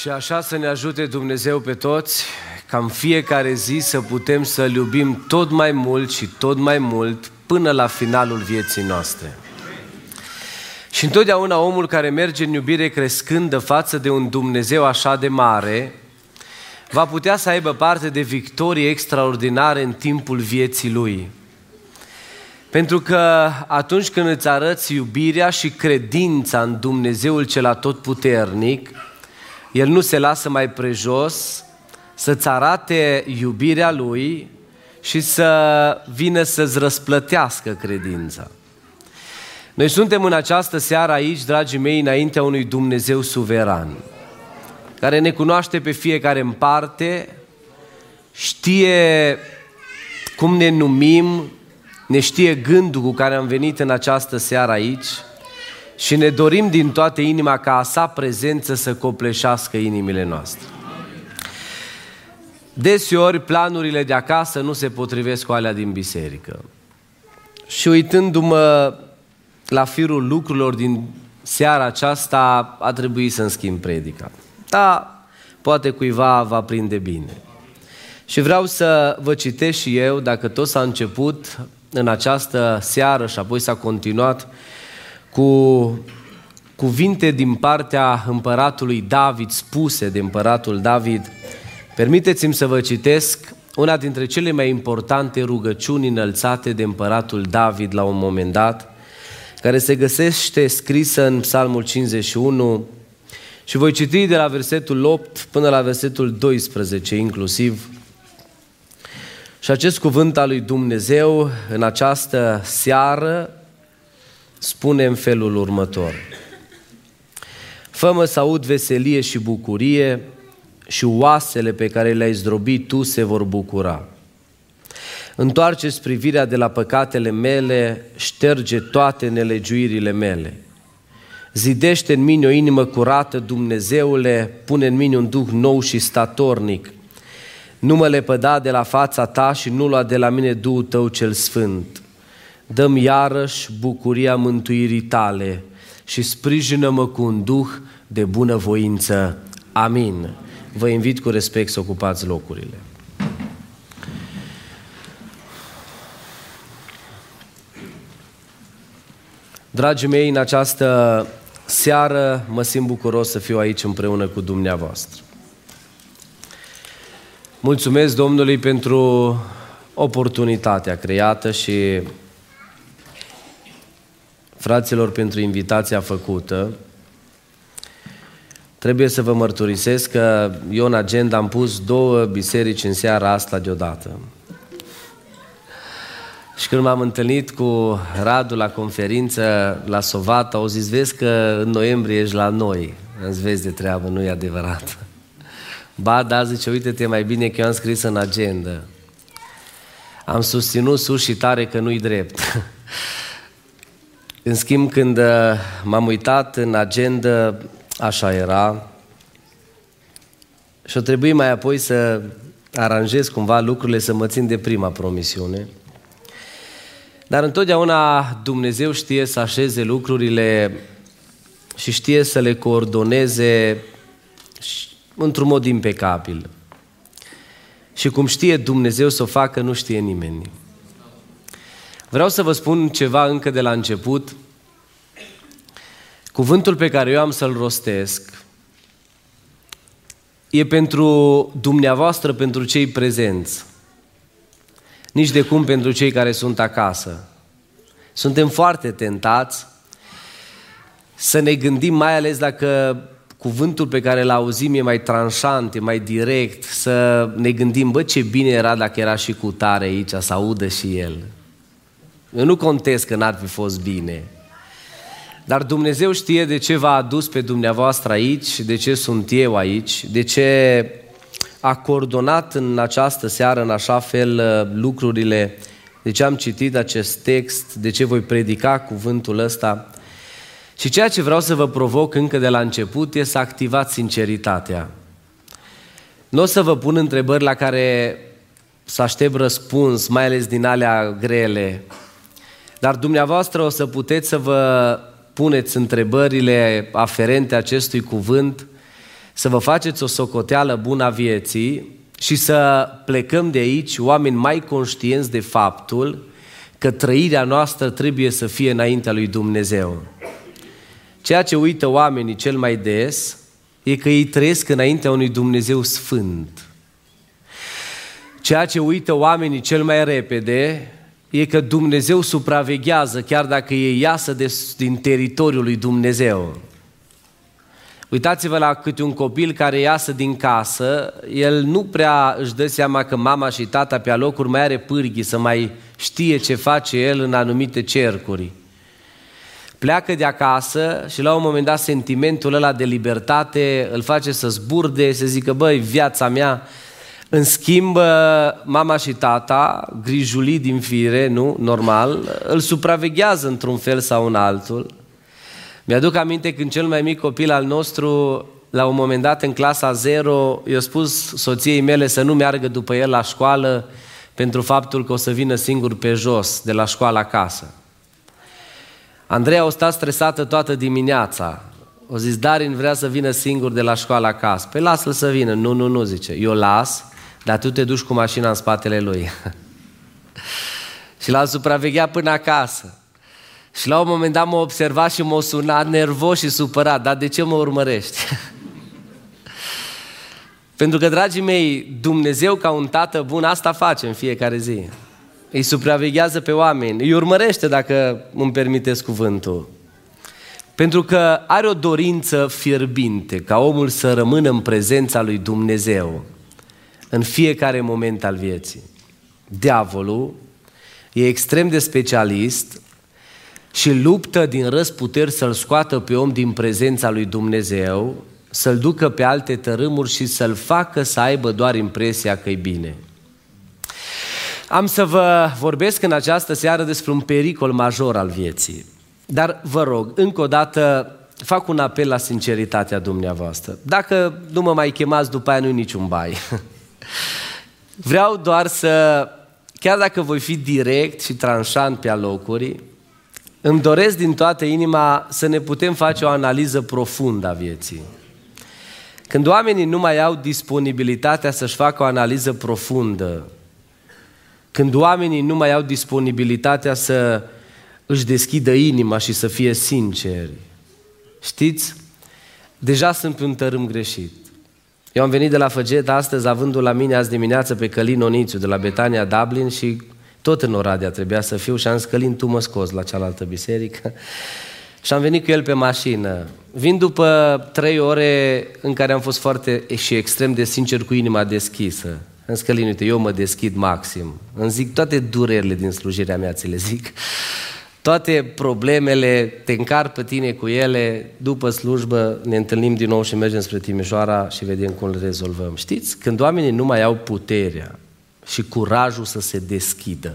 Și așa să ne ajute Dumnezeu pe toți, ca în fiecare zi să putem să-L iubim tot mai mult și tot mai mult până la finalul vieții noastre. Și întotdeauna omul care merge în iubire crescândă față de un Dumnezeu așa de mare, va putea să aibă parte de victorii extraordinare în timpul vieții lui. Pentru că atunci când îți arăți iubirea și credința în Dumnezeul cel atotputernic, El nu se lasă mai prejos să-ți arate iubirea Lui și să vină să-ți răsplătească credința. Noi suntem în această seară aici, dragii mei, înaintea unui Dumnezeu suveran, care ne cunoaște pe fiecare în parte, știe cum ne numim, ne știe gândul cu care am venit în această seară aici și ne dorim din toată inima ca a sa prezență să copleșească inimile noastre. Deseori planurile de acasă nu se potrivesc cu alea din biserică. Și uitându-mă la firul lucrurilor din seara aceasta, a trebuit să-mi schimb predica. Da, poate cuiva va prinde bine. Și vreau să vă citesc și eu, dacă tot s-a început în această seară și apoi s-a continuat cu cuvinte din partea împăratului David, spuse de împăratul David, permiteți-mi să vă citesc una dintre cele mai importante rugăciuni înălțate de împăratul David la un moment dat, care se găsește scrisă în Psalmul 51 și voi citi de la versetul 8 până la versetul 12 inclusiv. Și acest cuvânt al lui Dumnezeu în această seară spune în felul următor. Fă-mă să aud veselie și bucurie și oasele pe care le-ai zdrobit tu se vor bucura. Întoarceți privirea de la păcatele mele, șterge toate nelegiuirile mele. Zidește în mine o inimă curată, Dumnezeule, pune în mine un duh nou și statornic. Nu mă lepăda de la fața ta și nu lua de la mine Duhul tău cel sfânt. Dăm iarăși bucuria mântuirii tale și sprijină-mă cu un duh de bunăvoință. Amin. Vă invit cu respect să ocupați locurile. Dragii mei, în această seară mă simt bucuros să fiu aici împreună cu dumneavoastră. Mulțumesc Domnului pentru oportunitatea creată și fraților pentru invitația făcută. Trebuie să vă mărturisesc că eu în agenda am pus două biserici în seara asta deodată. Și când m-am întâlnit cu Radu la conferință la Sovat, au zis, vezi că în noiembrie ești la noi. Am zis, vezi de treabă, nu e adevărat. Ba, da, zice, uite-te mai bine că eu am scris în agenda. Am susținut sus și tare că nu-i drept. în schimb, când uh, m-am uitat în agenda, așa era. Și o trebuie mai apoi să aranjez cumva lucrurile să mă țin de prima promisiune – dar întotdeauna Dumnezeu știe să așeze lucrurile și știe să le coordoneze într-un mod impecabil. Și cum știe Dumnezeu să o facă, nu știe nimeni. Vreau să vă spun ceva încă de la început. Cuvântul pe care eu am să-l rostesc e pentru dumneavoastră, pentru cei prezenți nici de cum pentru cei care sunt acasă. Suntem foarte tentați să ne gândim, mai ales dacă cuvântul pe care îl auzim e mai tranșant, e mai direct, să ne gândim, bă, ce bine era dacă era și cu tare aici, să audă și el. Eu nu contest că n-ar fi fost bine. Dar Dumnezeu știe de ce v-a adus pe dumneavoastră aici, de ce sunt eu aici, de ce a coordonat în această seară în așa fel uh, lucrurile, de ce am citit acest text, de ce voi predica cuvântul ăsta. Și ceea ce vreau să vă provoc încă de la început e să activați sinceritatea. Nu o să vă pun întrebări la care să aștept răspuns, mai ales din alea grele, dar dumneavoastră o să puteți să vă puneți întrebările aferente acestui cuvânt să vă faceți o socoteală bună a vieții și să plecăm de aici oameni mai conștienți de faptul că trăirea noastră trebuie să fie înaintea lui Dumnezeu. Ceea ce uită oamenii cel mai des e că ei trăiesc înaintea unui Dumnezeu sfânt. Ceea ce uită oamenii cel mai repede e că Dumnezeu supraveghează chiar dacă ei iasă de, din teritoriul lui Dumnezeu. Uitați-vă la câte un copil care iasă din casă, el nu prea își dă seama că mama și tata pe alocuri mai are pârghii să mai știe ce face el în anumite cercuri. Pleacă de acasă și la un moment dat sentimentul ăla de libertate îl face să zburde, să zică, băi, viața mea în schimb, mama și tata, grijulii din fire, nu, normal, îl supraveghează într-un fel sau în altul. Mi-aduc aminte când cel mai mic copil al nostru, la un moment dat în clasa 0, i-a spus soției mele să nu meargă după el la școală pentru faptul că o să vină singur pe jos de la școală acasă. Andreea a stat stresată toată dimineața. O zis, Darin vrea să vină singur de la școală acasă. Păi lasă-l să vină. Nu, nu, nu, zice. Eu las dar tu te duci cu mașina în spatele lui. și l-am supravegheat până acasă. Și la un moment dat m-a observat și m-a sunat nervos și supărat. Dar de ce mă urmărești? Pentru că, dragii mei, Dumnezeu ca un tată bun asta face în fiecare zi. Îi supraveghează pe oameni, îi urmărește dacă îmi permiteți cuvântul. Pentru că are o dorință fierbinte ca omul să rămână în prezența lui Dumnezeu în fiecare moment al vieții. Diavolul e extrem de specialist și luptă din răsputeri să-l scoată pe om din prezența lui Dumnezeu, să-l ducă pe alte tărâmuri și să-l facă să aibă doar impresia că e bine. Am să vă vorbesc în această seară despre un pericol major al vieții. Dar vă rog, încă o dată, fac un apel la sinceritatea dumneavoastră. Dacă nu mă mai chemați, după aia nu niciun bai. Vreau doar să, chiar dacă voi fi direct și tranșant pe alocuri, îmi doresc din toată inima să ne putem face o analiză profundă a vieții. Când oamenii nu mai au disponibilitatea să-și facă o analiză profundă, când oamenii nu mai au disponibilitatea să își deschidă inima și să fie sinceri, știți, deja sunt pe un tărâm greșit. Eu am venit de la Făget astăzi, avându la mine azi dimineață pe Călin Onițu de la Betania Dublin și tot în Oradea trebuia să fiu și am zis, Călin, tu mă scoți la cealaltă biserică. și am venit cu el pe mașină. Vin după trei ore în care am fost foarte și extrem de sincer cu inima deschisă. În Călin, uite, eu mă deschid maxim. Îmi zic toate durerile din slujirea mea, ți le zic toate problemele, te încar pe tine cu ele, după slujbă ne întâlnim din nou și mergem spre Timișoara și vedem cum le rezolvăm. Știți, când oamenii nu mai au puterea și curajul să se deschidă,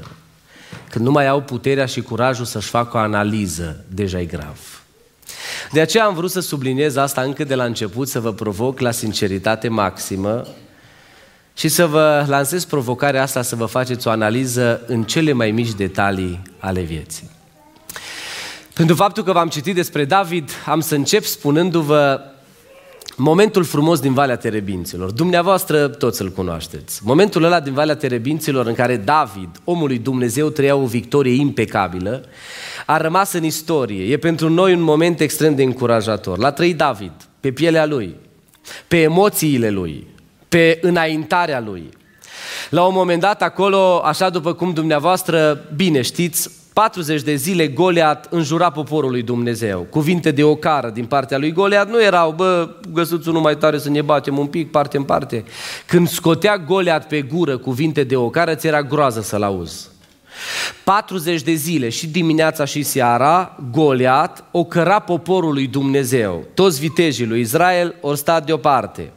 când nu mai au puterea și curajul să-și facă o analiză, deja e grav. De aceea am vrut să subliniez asta încă de la început, să vă provoc la sinceritate maximă și să vă lansez provocarea asta să vă faceți o analiză în cele mai mici detalii ale vieții. Pentru faptul că v-am citit despre David, am să încep spunându-vă momentul frumos din Valea Terebinților. Dumneavoastră toți îl cunoașteți. Momentul ăla din Valea Terebinților în care David, omul lui Dumnezeu, trăia o victorie impecabilă, a rămas în istorie. E pentru noi un moment extrem de încurajator. L-a trăit David, pe pielea lui, pe emoțiile lui, pe înaintarea lui. La un moment dat acolo, așa după cum dumneavoastră bine știți, 40 de zile Goliat înjura poporul lui Dumnezeu. Cuvinte de ocară din partea lui Goliat nu erau, bă, găsuți unul mai tare să ne batem un pic, parte în parte. Când scotea Goliat pe gură cuvinte de ocară, ți era groază să-l auzi. 40 de zile și dimineața și seara, Goliat o căra poporul lui Dumnezeu. Toți vitejii lui Israel ori stat deoparte.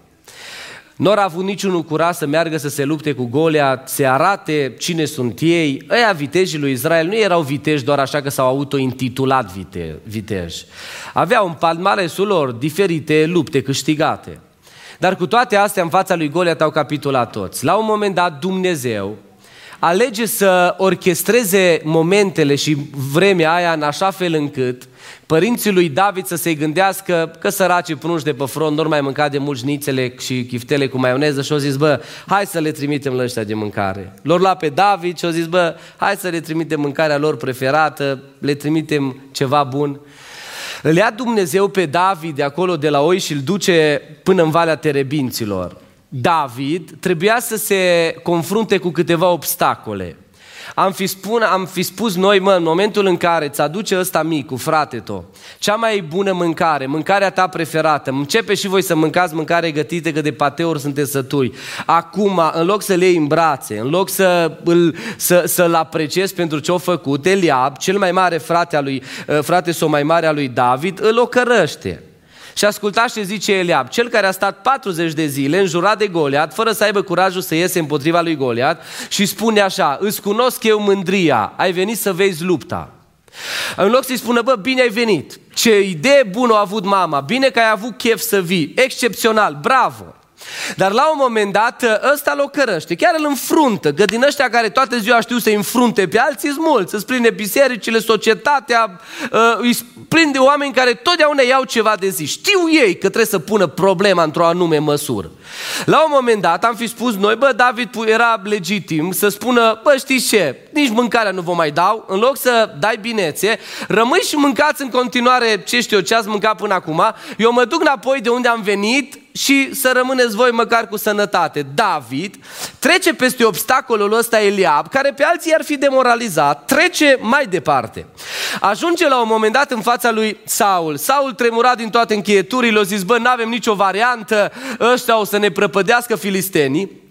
Nu au avut niciunul curaj să meargă să se lupte cu Goliat, să arate cine sunt ei. Ăia vitejii lui Israel nu erau viteji doar așa că s-au auto-intitulat vite, viteji. Aveau în palmaresul lor diferite lupte câștigate. Dar cu toate astea în fața lui Goliat au capitulat toți. La un moment dat Dumnezeu alege să orchestreze momentele și vremea aia în așa fel încât părinții lui David să se gândească că săracii prunși de pe front nu mai mânca de mult nițele și chiftele cu maioneză și au zis, bă, hai să le trimitem la ăștia de mâncare. Lor la pe David și au zis, bă, hai să le trimitem mâncarea lor preferată, le trimitem ceva bun. Îl ia Dumnezeu pe David de acolo de la oi și îl duce până în Valea Terebinților. David trebuia să se confrunte cu câteva obstacole. Am fi, spun, am fi spus noi, mă, în momentul în care îți aduce ăsta micu, frate to, cea mai bună mâncare, mâncarea ta preferată, începe și voi să mâncați mâncare gătită, că de pateuri sunteți sătui. Acum, în loc să le iei în brațe, în loc să, îl, să, să-l apreciezi pentru ce-a făcut, Eliab, cel mai mare frate, a lui, frate sau mai mare a lui David, îl ocărăște. Și ascultați ce zice Eliab, cel care a stat 40 de zile înjurat de Goliat, fără să aibă curajul să iese împotriva lui Goliat și spune așa, îți cunosc eu mândria, ai venit să vezi lupta. În loc să-i spună, bă, bine ai venit, ce idee bună a avut mama, bine că ai avut chef să vii, excepțional, bravo. Dar la un moment dat ăsta l cărăște, chiar îl înfruntă, că din ăștia care toată ziua știu să-i înfrunte pe alții, sunt mulți, îți prinde bisericile, societatea, uh, îi prinde oameni care totdeauna iau ceva de zi. Știu ei că trebuie să pună problema într-o anume măsură. La un moment dat am fi spus noi, bă, David era legitim să spună, bă, știți ce, nici mâncarea nu vă mai dau, în loc să dai binețe, rămâi și mâncați în continuare ce știu eu, ce ați mâncat până acum, eu mă duc înapoi de unde am venit și să rămâneți voi măcar cu sănătate. David trece peste obstacolul ăsta Eliab, care pe alții ar fi demoralizat, trece mai departe. Ajunge la un moment dat în fața lui Saul. Saul tremura din toate încheieturile, a zis, bă, n-avem nicio variantă, ăștia o să ne prăpădească filistenii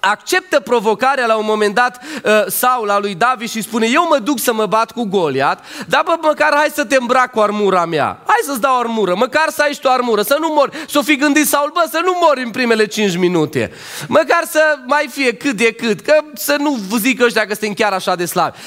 acceptă provocarea la un moment dat uh, Saul la lui David și spune eu mă duc să mă bat cu Goliat, dar bă, măcar hai să te îmbrac cu armura mea. Hai să-ți dau armură, măcar să ai și tu armură, să nu mori. S-o fi gândit Saul, bă, să nu mori în primele 5 minute. Măcar să mai fie cât de cât, că să nu zic ăștia că suntem chiar așa de slabi.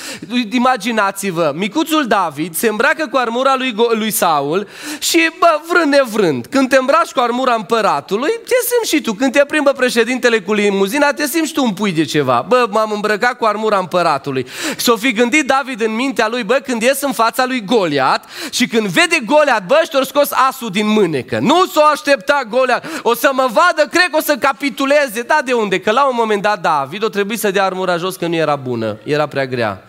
Imaginați-vă, micuțul David se îmbracă cu armura lui, lui Saul și, bă, vrând nevrând, când te îmbraci cu armura împăratului, te simți și tu. Când te plimbă președintele cu limuzina, te te simți tu un pui de ceva. Bă, m-am îmbrăcat cu armura împăratului. S-o fi gândit David în mintea lui, bă, când ies în fața lui Goliat și când vede Goliat, bă, și scos asul din mânecă. Nu s-o aștepta Goliat. O să mă vadă, cred că o să capituleze. Da, de unde? Că la un moment dat David o trebuie să dea armura jos că nu era bună, era prea grea.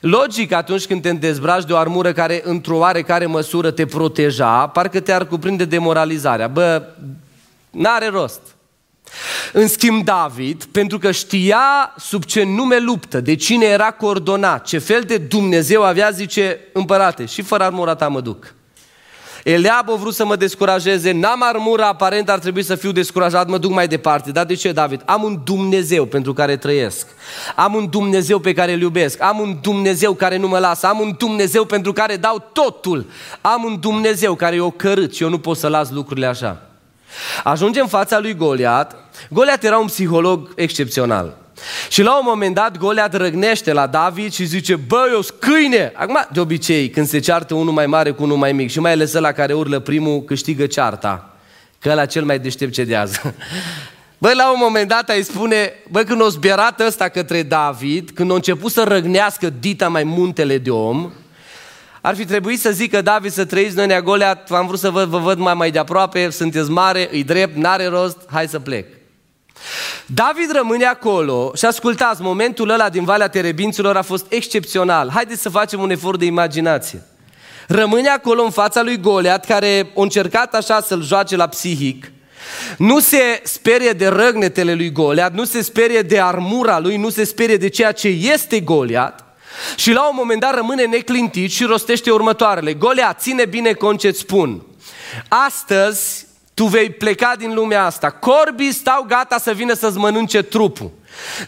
Logic, atunci când te dezbraci de o armură care într-o oarecare măsură te proteja, parcă te-ar cuprinde demoralizarea. Bă, n-are rost. În schimb, David, pentru că știa sub ce nume luptă, de cine era coordonat, ce fel de Dumnezeu avea, zice, împărate, și fără armura ta mă duc. Eliab a vrut să mă descurajeze, n-am armura, aparent ar trebui să fiu descurajat, mă duc mai departe. Dar de ce, David? Am un Dumnezeu pentru care trăiesc. Am un Dumnezeu pe care îl iubesc. Am un Dumnezeu care nu mă lasă. Am un Dumnezeu pentru care dau totul. Am un Dumnezeu care e o cărât și eu nu pot să las lucrurile așa. Ajunge în fața lui Goliat. Goliat era un psiholog excepțional. Și la un moment dat Goliat răgnește la David și zice, bă, eu câine! Acum, de obicei, când se ceartă unul mai mare cu unul mai mic și mai ales la care urlă primul, câștigă cearta. Că la cel mai deștept cedează. Bă, la un moment dat îi spune, bă, când o zbierat ăsta către David, când a început să răgnească dita mai muntele de om, ar fi trebuit să zică David să trăiți noi neagolea, am vrut să vă, vă văd mai mai de aproape, sunteți mare, îi drept, n-are rost, hai să plec. David rămâne acolo și ascultați, momentul ăla din Valea Terebinților a fost excepțional. Haideți să facem un efort de imaginație. Rămâne acolo în fața lui Goliat, care a încercat așa să-l joace la psihic, nu se sperie de răgnetele lui Goliat, nu se sperie de armura lui, nu se sperie de ceea ce este Goliat, și la un moment dat rămâne neclintit și rostește următoarele. Golea, ține bine cont ce spun. Astăzi tu vei pleca din lumea asta. Corbii stau gata să vină să-ți mănânce trupul.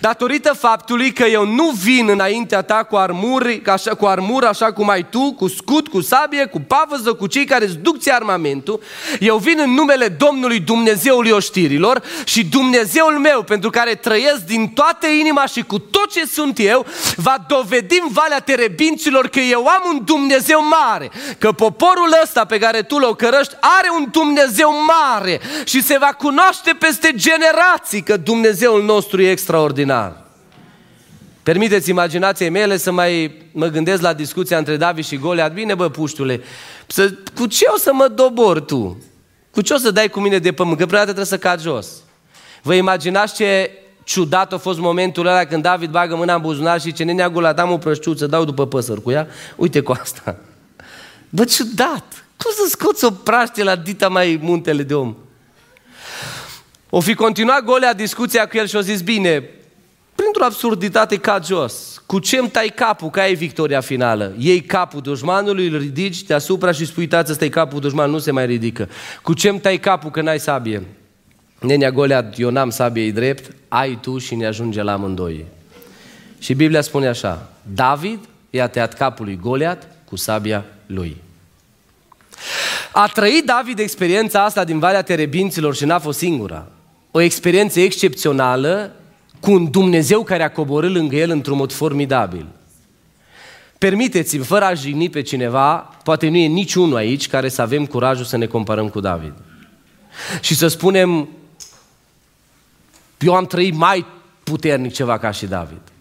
Datorită faptului că eu nu vin înaintea ta cu, armuri, așa, cu armură așa cum ai tu, cu scut, cu sabie, cu pavăză, cu cei care îți duc ți armamentul, eu vin în numele Domnului Dumnezeului oștirilor și Dumnezeul meu, pentru care trăiesc din toată inima și cu tot ce sunt eu, va dovedi în Valea Terebinților că eu am un Dumnezeu mare, că poporul ăsta pe care tu l cărăști are un Dumnezeu mare și se va cunoaște peste generații că Dumnezeul nostru e extraordinar extraordinar. Permiteți imaginației mele să mai mă gândesc la discuția între David și Goliat. Bine, bă, puștule, să, cu ce o să mă dobor tu? Cu ce o să dai cu mine de pământ? Că prima dată trebuie să cad jos. Vă imaginați ce ciudat a fost momentul ăla când David bagă mâna în buzunar și ce nenea Goliat, am o prășciuță, dau după păsări cu ea? Uite cu asta. Bă, ciudat! Cum să scoți o praște la dita mai muntele de om? O fi continuat Golea discuția cu el și o zis, bine, printr-o absurditate ca jos, cu ce îmi tai capul, ca e victoria finală? Iei capul dușmanului, îl ridici deasupra și spui, tață, ăsta capul dușman, nu se mai ridică. Cu ce îmi tai capul că n-ai sabie? Nenea Golea, eu n-am sabie drept, ai tu și ne ajunge la amândoi. Și Biblia spune așa, David i-a tăiat capul lui Goliat cu sabia lui. A trăit David experiența asta din Valea Terebinților și n-a fost singura. O experiență excepțională cu un Dumnezeu care a coborât lângă el într-un mod formidabil. Permiteți-mi, fără a jigni pe cineva, poate nu e niciunul aici care să avem curajul să ne comparăm cu David. Și să spunem, eu am trăit mai puternic ceva ca și David.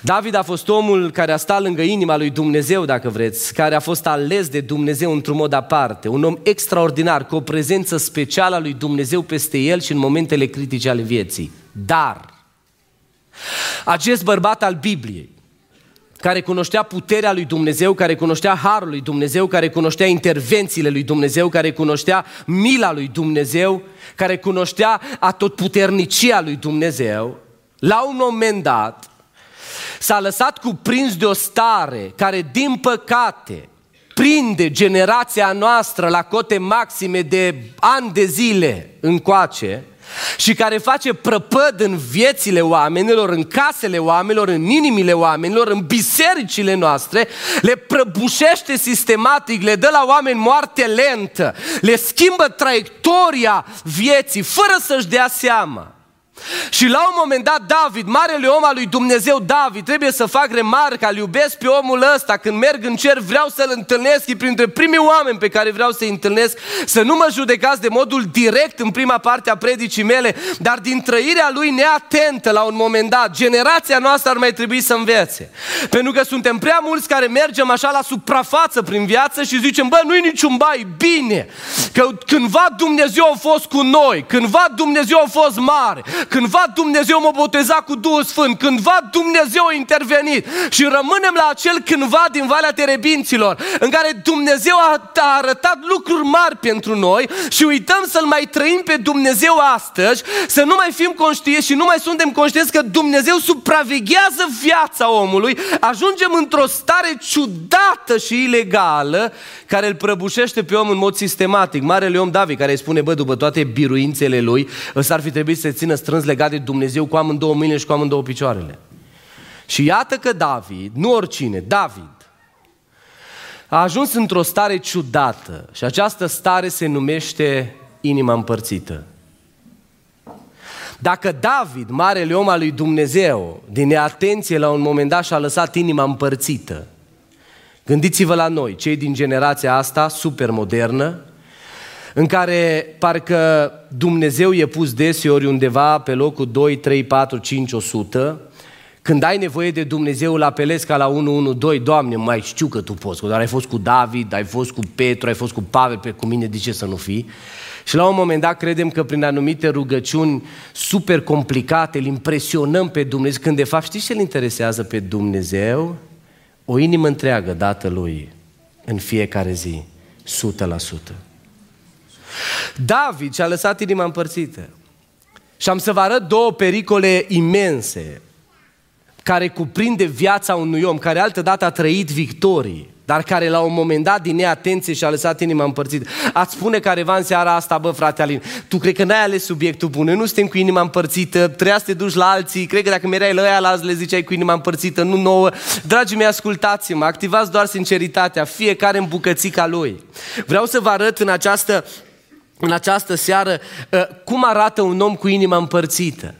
David a fost omul care a stat lângă inima lui Dumnezeu, dacă vreți, care a fost ales de Dumnezeu într-un mod aparte, un om extraordinar, cu o prezență specială a lui Dumnezeu peste el și în momentele critice ale vieții. Dar, acest bărbat al Bibliei, care cunoștea puterea lui Dumnezeu, care cunoștea harul lui Dumnezeu, care cunoștea intervențiile lui Dumnezeu, care cunoștea mila lui Dumnezeu, care cunoștea atotputernicia lui Dumnezeu, la un moment dat s-a lăsat cuprins de o stare care, din păcate, prinde generația noastră la cote maxime de ani de zile încoace și care face prăpăd în viețile oamenilor, în casele oamenilor, în inimile oamenilor, în bisericile noastre, le prăbușește sistematic, le dă la oameni moarte lentă, le schimbă traiectoria vieții fără să-și dea seama. Și la un moment dat David, marele om al lui Dumnezeu David, trebuie să fac remarca, îl iubesc pe omul ăsta, când merg în cer vreau să-l întâlnesc, e printre primii oameni pe care vreau să-i întâlnesc, să nu mă judecați de modul direct în prima parte a predicii mele, dar din trăirea lui neatentă la un moment dat, generația noastră ar mai trebui să învețe. Pentru că suntem prea mulți care mergem așa la suprafață prin viață și zicem, bă, nu-i niciun bai, bine, că cândva Dumnezeu a fost cu noi, cândva Dumnezeu a fost mare, Cândva Dumnezeu m-a botezat cu Duhul Sfânt, cândva Dumnezeu a intervenit și rămânem la acel cândva din Valea Terebinților, în care Dumnezeu a, a arătat lucruri mari pentru noi și uităm să-L mai trăim pe Dumnezeu astăzi, să nu mai fim conștienți și nu mai suntem conștienți că Dumnezeu supraveghează viața omului, ajungem într-o stare ciudată și ilegală care îl prăbușește pe om în mod sistematic. Marele om David care îi spune, bă, după toate biruințele lui, ăsta ar fi trebuit să țină strâns legat de Dumnezeu cu amândouă mâinile și cu amândouă picioarele. Și iată că David, nu oricine, David, a ajuns într-o stare ciudată și această stare se numește inima împărțită. Dacă David, marele om al lui Dumnezeu, din neatenție la un moment dat și-a lăsat inima împărțită, gândiți-vă la noi, cei din generația asta, super modernă, în care parcă Dumnezeu e pus deseori undeva pe locul 2, 3, 4, 5, 100, când ai nevoie de Dumnezeu, îl apelezi ca la 112, Doamne, mai știu că Tu poți, dar ai fost cu David, ai fost cu Petru, ai fost cu Pavel, pe cu mine, de ce să nu fii? Și la un moment dat credem că prin anumite rugăciuni super complicate îl impresionăm pe Dumnezeu, când de fapt știți ce îl interesează pe Dumnezeu? O inimă întreagă dată Lui în fiecare zi, 100%. David și-a lăsat inima împărțită. Și am să vă arăt două pericole imense care cuprinde viața unui om, care altădată a trăit victorii, dar care la un moment dat din neatenție și-a lăsat inima împărțită. Ați spune careva în seara asta, bă, frate Alin, tu cred că n-ai ales subiectul bun, Noi nu suntem cu inima împărțită, trebuia să te duci la alții, cred că dacă mereai la ăia, la azi le ziceai cu inima împărțită, nu nouă. Dragii mei, ascultați-mă, activați doar sinceritatea, fiecare în bucățica lui. Vreau să vă arăt în această în această seară uh, cum arată un om cu inima împărțită.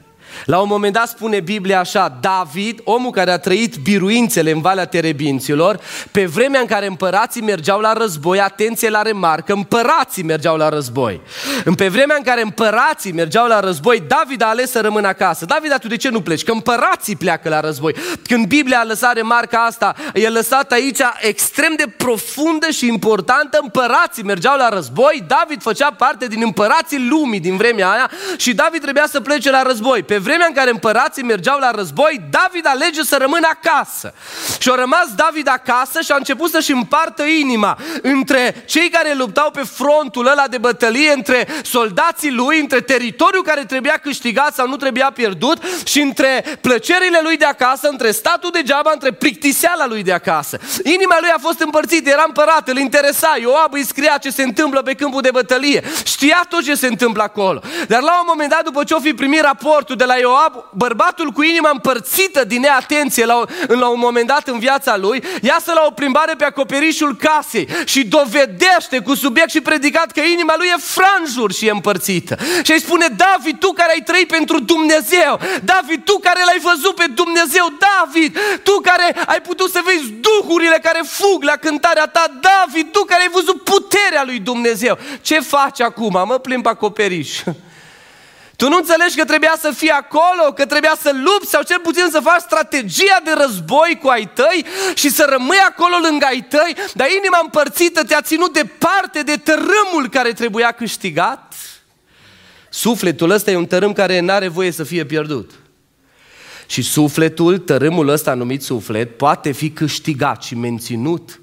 La un moment dat spune Biblia așa, David, omul care a trăit biruințele în Valea Terebinților, pe vremea în care împărații mergeau la război, atenție la remarcă, împărații mergeau la război. În pe vremea în care împărații mergeau la război, David a ales să rămână acasă. David, tu de ce nu pleci? Că împărații pleacă la război. Când Biblia a lăsat remarca asta, e lăsat aici extrem de profundă și importantă. Împărații mergeau la război, David făcea parte din împărații lumii din vremea aia și David trebuia să plece la război. Pe vremea în care împărații mergeau la război, David alege să rămână acasă. Și a rămas David acasă și a început să-și împartă inima între cei care luptau pe frontul ăla de bătălie, între soldații lui, între teritoriul care trebuia câștigat sau nu trebuia pierdut și între plăcerile lui de acasă, între statul degeaba, între plictiseala lui de acasă. Inima lui a fost împărțită, era împărat, îl interesa. Ioab îi scria ce se întâmplă pe câmpul de bătălie. Știa tot ce se întâmplă acolo. Dar la un moment dat, după ce o fi primit raportul de la Ioab, bărbatul cu inima împărțită din neatenție la, la un moment dat în viața lui, iasă la o plimbare pe acoperișul casei și dovedește cu subiect și predicat că inima lui e franjur și e împărțită. Și îi spune, David, tu care ai trăit pentru Dumnezeu, David, tu care l-ai văzut pe Dumnezeu, David, tu care ai putut să vezi duhurile care fug la cântarea ta, David, tu care ai văzut puterea lui Dumnezeu. Ce faci acum? Mă plimb pe acoperiș. Tu nu înțelegi că trebuia să fii acolo, că trebuia să lupți sau cel puțin să faci strategia de război cu ai tăi și să rămâi acolo lângă ai tăi, dar inima împărțită te-a ținut departe de tărâmul care trebuia câștigat? Sufletul ăsta e un tărâm care nu are voie să fie pierdut. Și sufletul, tărâmul ăsta numit suflet, poate fi câștigat și menținut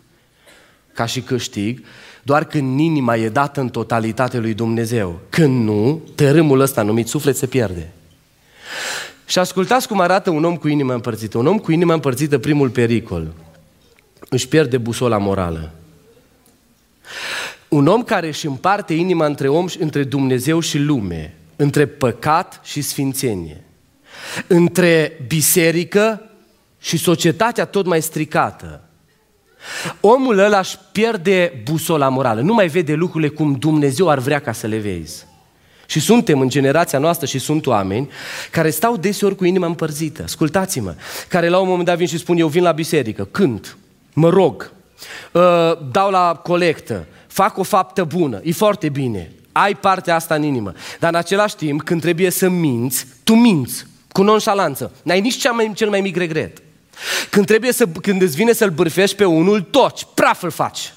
ca și câștig doar când inima e dată în totalitate lui Dumnezeu. Când nu, tărâmul ăsta numit suflet se pierde. Și ascultați cum arată un om cu inima împărțită. Un om cu inima împărțită, primul pericol, își pierde busola morală. Un om care își împarte inima între om, între Dumnezeu și lume, între păcat și sfințenie, între biserică și societatea tot mai stricată, Omul ăla își pierde busola morală, nu mai vede lucrurile cum Dumnezeu ar vrea ca să le vezi. Și suntem în generația noastră și sunt oameni care stau deseori cu inima împărțită. Ascultați-mă, care la un moment dat vin și spun eu vin la biserică, cânt, mă rog, uh, dau la colectă, fac o faptă bună, e foarte bine, ai partea asta în inimă. Dar în același timp, când trebuie să minți, tu minți cu nonșalanță. N-ai nici cea mai, cel mai mic regret. Când, trebuie să, când îți vine să-l bârfești pe unul, toci, praf îl faci.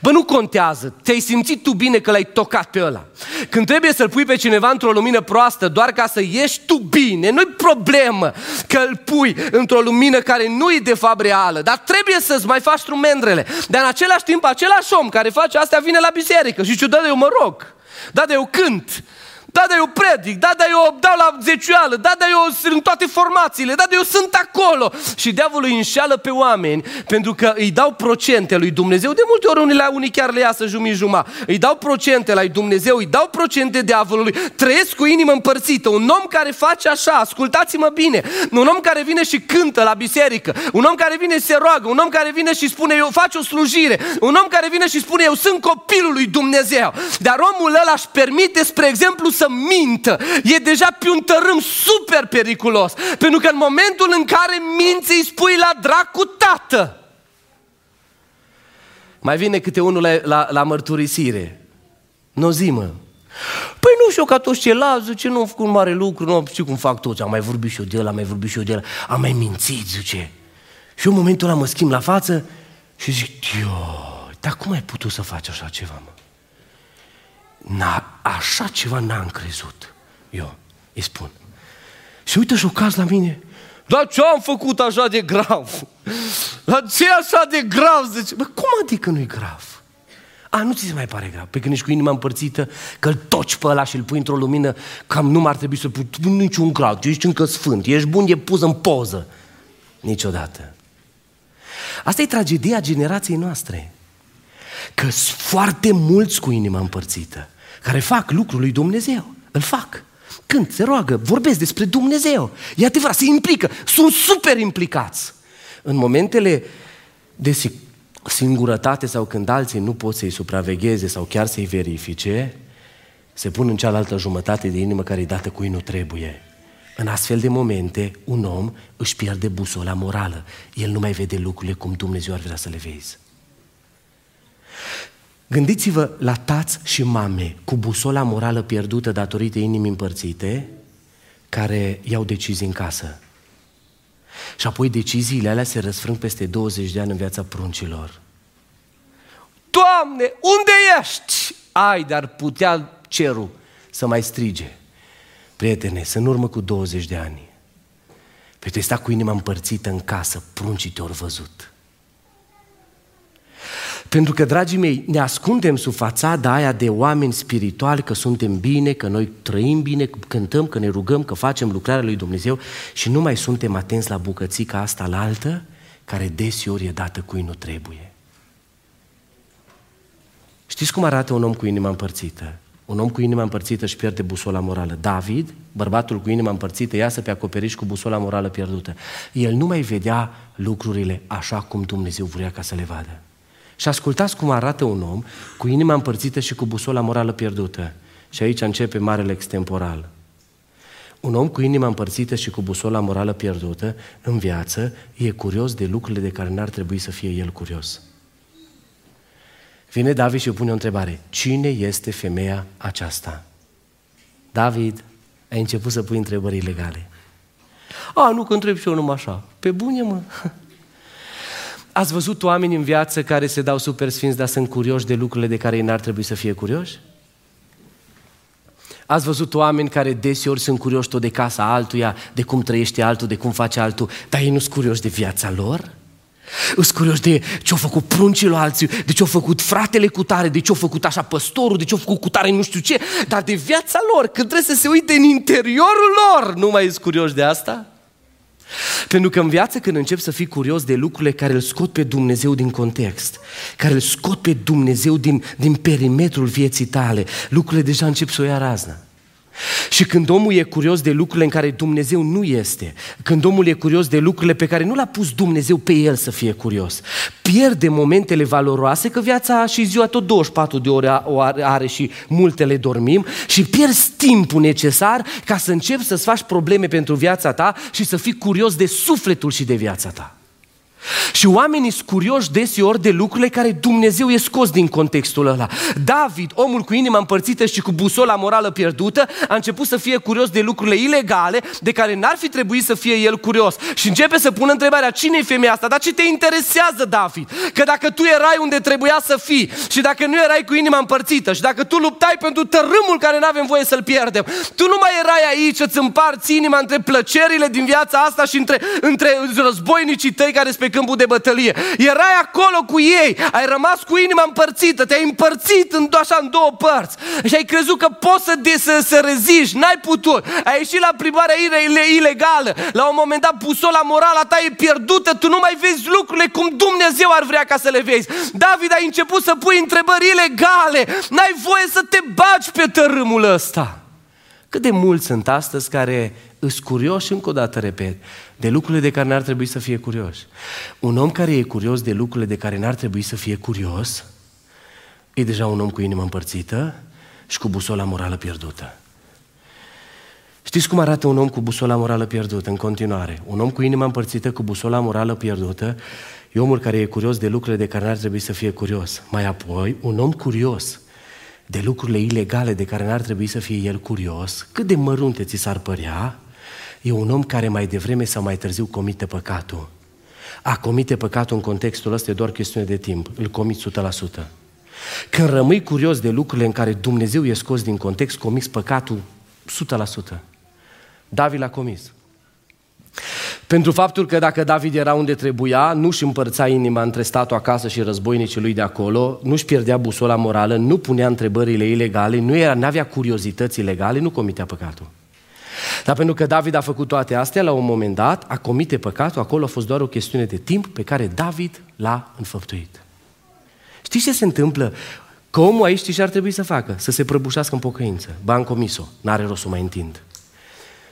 Bă, nu contează, te-ai simțit tu bine că l-ai tocat pe ăla. Când trebuie să-l pui pe cineva într-o lumină proastă doar ca să ieși tu bine, nu-i problemă că îl pui într-o lumină care nu e de fapt reală, dar trebuie să-ți mai faci strumendrele. Dar în același timp, același om care face asta vine la biserică și zice, da, eu mă rog, da, de eu cânt, da, dar eu predic, da, dar eu dau la zecioală, da, dar eu sunt în toate formațiile, da, dar eu sunt acolo. Și diavolul îi înșeală pe oameni pentru că îi dau procente lui Dumnezeu. De multe ori unii, la unii chiar le iasă jumii juma. Îi dau procente la lui Dumnezeu, îi dau procente diavolului. Trăiesc cu inimă împărțită. Un om care face așa, ascultați-mă bine, un om care vine și cântă la biserică, un om care vine și se roagă, un om care vine și spune eu fac o slujire, un om care vine și spune eu sunt copilul lui Dumnezeu. Dar omul ăla își permite, spre exemplu, să mintă, e deja pe un tărâm super periculos. Pentru că în momentul în care minți îi spui la dracu tată. Mai vine câte unul la, la, la mărturisire. Nu zi, mă. Păi nu știu ca toți ceilalți, zice, nu am făcut mare lucru, nu știu cum fac toți, am mai vorbit și eu de el, am mai vorbit și eu de el, am mai mințit, zice. Și eu în momentul ăla mă schimb la față și zic, dar cum ai putut să faci așa ceva, mă? N-a, așa ceva n-am crezut. Eu îi spun. Și uite și caz la mine. Dar ce am făcut așa de grav? Dar ce așa de grav? Zice, bă, cum adică nu-i grav? A, nu ți se mai pare grav. Pe când ești cu inima împărțită, că îl toci pe ăla și îl pui într-o lumină, cam nu ar trebui să pui niciun grad. Ești încă sfânt, ești bun, e pus în poză. Niciodată. Asta e tragedia generației noastre. Că sunt foarte mulți cu inima împărțită care fac lucrul lui Dumnezeu. Îl fac. Când se roagă, vorbesc despre Dumnezeu. E adevărat, se implică. Sunt super implicați. În momentele de singurătate sau când alții nu pot să-i supravegheze sau chiar să-i verifice, se pun în cealaltă jumătate de inimă care e dată cui nu trebuie. În astfel de momente, un om își pierde busola morală. El nu mai vede lucrurile cum Dumnezeu ar vrea să le vezi. Gândiți-vă la tați și mame cu busola morală pierdută datorită inimii împărțite, care iau decizii în casă. Și apoi deciziile alea se răsfrâng peste 20 de ani în viața pruncilor. Doamne, unde ești? Ai, dar putea cerul să mai strige. Prietene, să în urmă cu 20 de ani, pe tu sta cu inima împărțită în casă, pruncii te-au văzut. Pentru că, dragii mei, ne ascundem sub fațada aia de oameni spirituali, că suntem bine, că noi trăim bine, cântăm, că ne rugăm, că facem lucrarea lui Dumnezeu și nu mai suntem atenți la bucățica asta la altă, care deseori e dată cui nu trebuie. Știți cum arată un om cu inima împărțită? Un om cu inima împărțită își pierde busola morală. David, bărbatul cu inima împărțită, iasă pe acoperiș cu busola morală pierdută. El nu mai vedea lucrurile așa cum Dumnezeu vrea ca să le vadă. Și ascultați cum arată un om cu inima împărțită și cu busola morală pierdută. Și aici începe marele extemporal. Un om cu inima împărțită și cu busola morală pierdută în viață e curios de lucrurile de care n-ar trebui să fie el curios. Vine David și pune o întrebare. Cine este femeia aceasta? David, ai început să pui întrebări legale. A, nu că întreb și eu numai așa. Pe bune, mă. Ați văzut oameni în viață care se dau super sfinți, dar sunt curioși de lucrurile de care ei n-ar trebui să fie curioși? Ați văzut oameni care deseori sunt curioși tot de casa altuia, de cum trăiește altul, de cum face altul, dar ei nu sunt curioși de viața lor? Îs curios de ce-au făcut pruncii lui alții, de ce-au făcut fratele cu tare, de ce-au făcut așa păstorul, de ce-au făcut cu tare nu știu ce, dar de viața lor, când trebuie să se uite în interiorul lor, nu mai ești curios de asta? Pentru că în viață când încep să fii curios de lucrurile care îl scot pe Dumnezeu din context, care îl scot pe Dumnezeu din, din perimetrul vieții tale, lucrurile deja încep să o ia raznă. Și când omul e curios de lucrurile în care Dumnezeu nu este, când omul e curios de lucrurile pe care nu l-a pus Dumnezeu pe el să fie curios, pierde momentele valoroase, că viața și ziua tot 24 de ore o are și multele dormim, și pierzi timpul necesar ca să începi să-ți faci probleme pentru viața ta și să fii curios de sufletul și de viața ta. Și oamenii sunt curioși deseori de lucrurile care Dumnezeu e scos din contextul ăla. David, omul cu inima împărțită și cu busola morală pierdută, a început să fie curios de lucrurile ilegale de care n-ar fi trebuit să fie el curios. Și începe să pună întrebarea, cine e femeia asta? Dar ce te interesează, David? Că dacă tu erai unde trebuia să fii și dacă nu erai cu inima împărțită și dacă tu luptai pentru tărâmul care nu avem voie să-l pierdem, tu nu mai erai aici să-ți împarți inima între plăcerile din viața asta și între, între războinicii tăi care sunt pe câmpul de bătălie. Erai acolo cu ei, ai rămas cu inima împărțită, te-ai împărțit în, așa în două părți și ai crezut că poți să, de, să, să reziști, n-ai putut. Ai ieșit la primarea ilegală, la un moment dat busola morala ta e pierdută, tu nu mai vezi lucrurile cum Dumnezeu ar vrea ca să le vezi. David, ai început să pui întrebări ilegale, n-ai voie să te bagi pe tărâmul ăsta. Cât de mulți sunt astăzi care îs curioși, încă o dată repet, de lucrurile de care n-ar trebui să fie curioși. Un om care e curios de lucrurile de care n-ar trebui să fie curios, e deja un om cu inima împărțită și cu busola morală pierdută. Știți cum arată un om cu busola morală pierdută în continuare? Un om cu inima împărțită, cu busola morală pierdută, e omul care e curios de lucrurile de care n-ar trebui să fie curios. Mai apoi, un om curios de lucrurile ilegale de care n-ar trebui să fie el curios, cât de mărunte ți s-ar părea, e un om care mai devreme sau mai târziu comite păcatul. A comite păcatul în contextul ăsta e doar chestiune de timp. Îl comiți 100%. Când rămâi curios de lucrurile în care Dumnezeu e scos din context, comiți păcatul 100%. David l-a comis. Pentru faptul că dacă David era unde trebuia, nu-și împărța inima între statul acasă și războinicii lui de acolo, nu-și pierdea busola morală, nu punea întrebările ilegale, nu era, n-avea curiozități ilegale, nu comitea păcatul. Dar pentru că David a făcut toate astea, la un moment dat, a comite păcatul, acolo a fost doar o chestiune de timp pe care David l-a înfăptuit. Știți ce se întâmplă? Că omul aici știi ce ar trebui să facă? Să se prăbușească în pocăință. Ba, am comis-o. N-are rost să mai întind.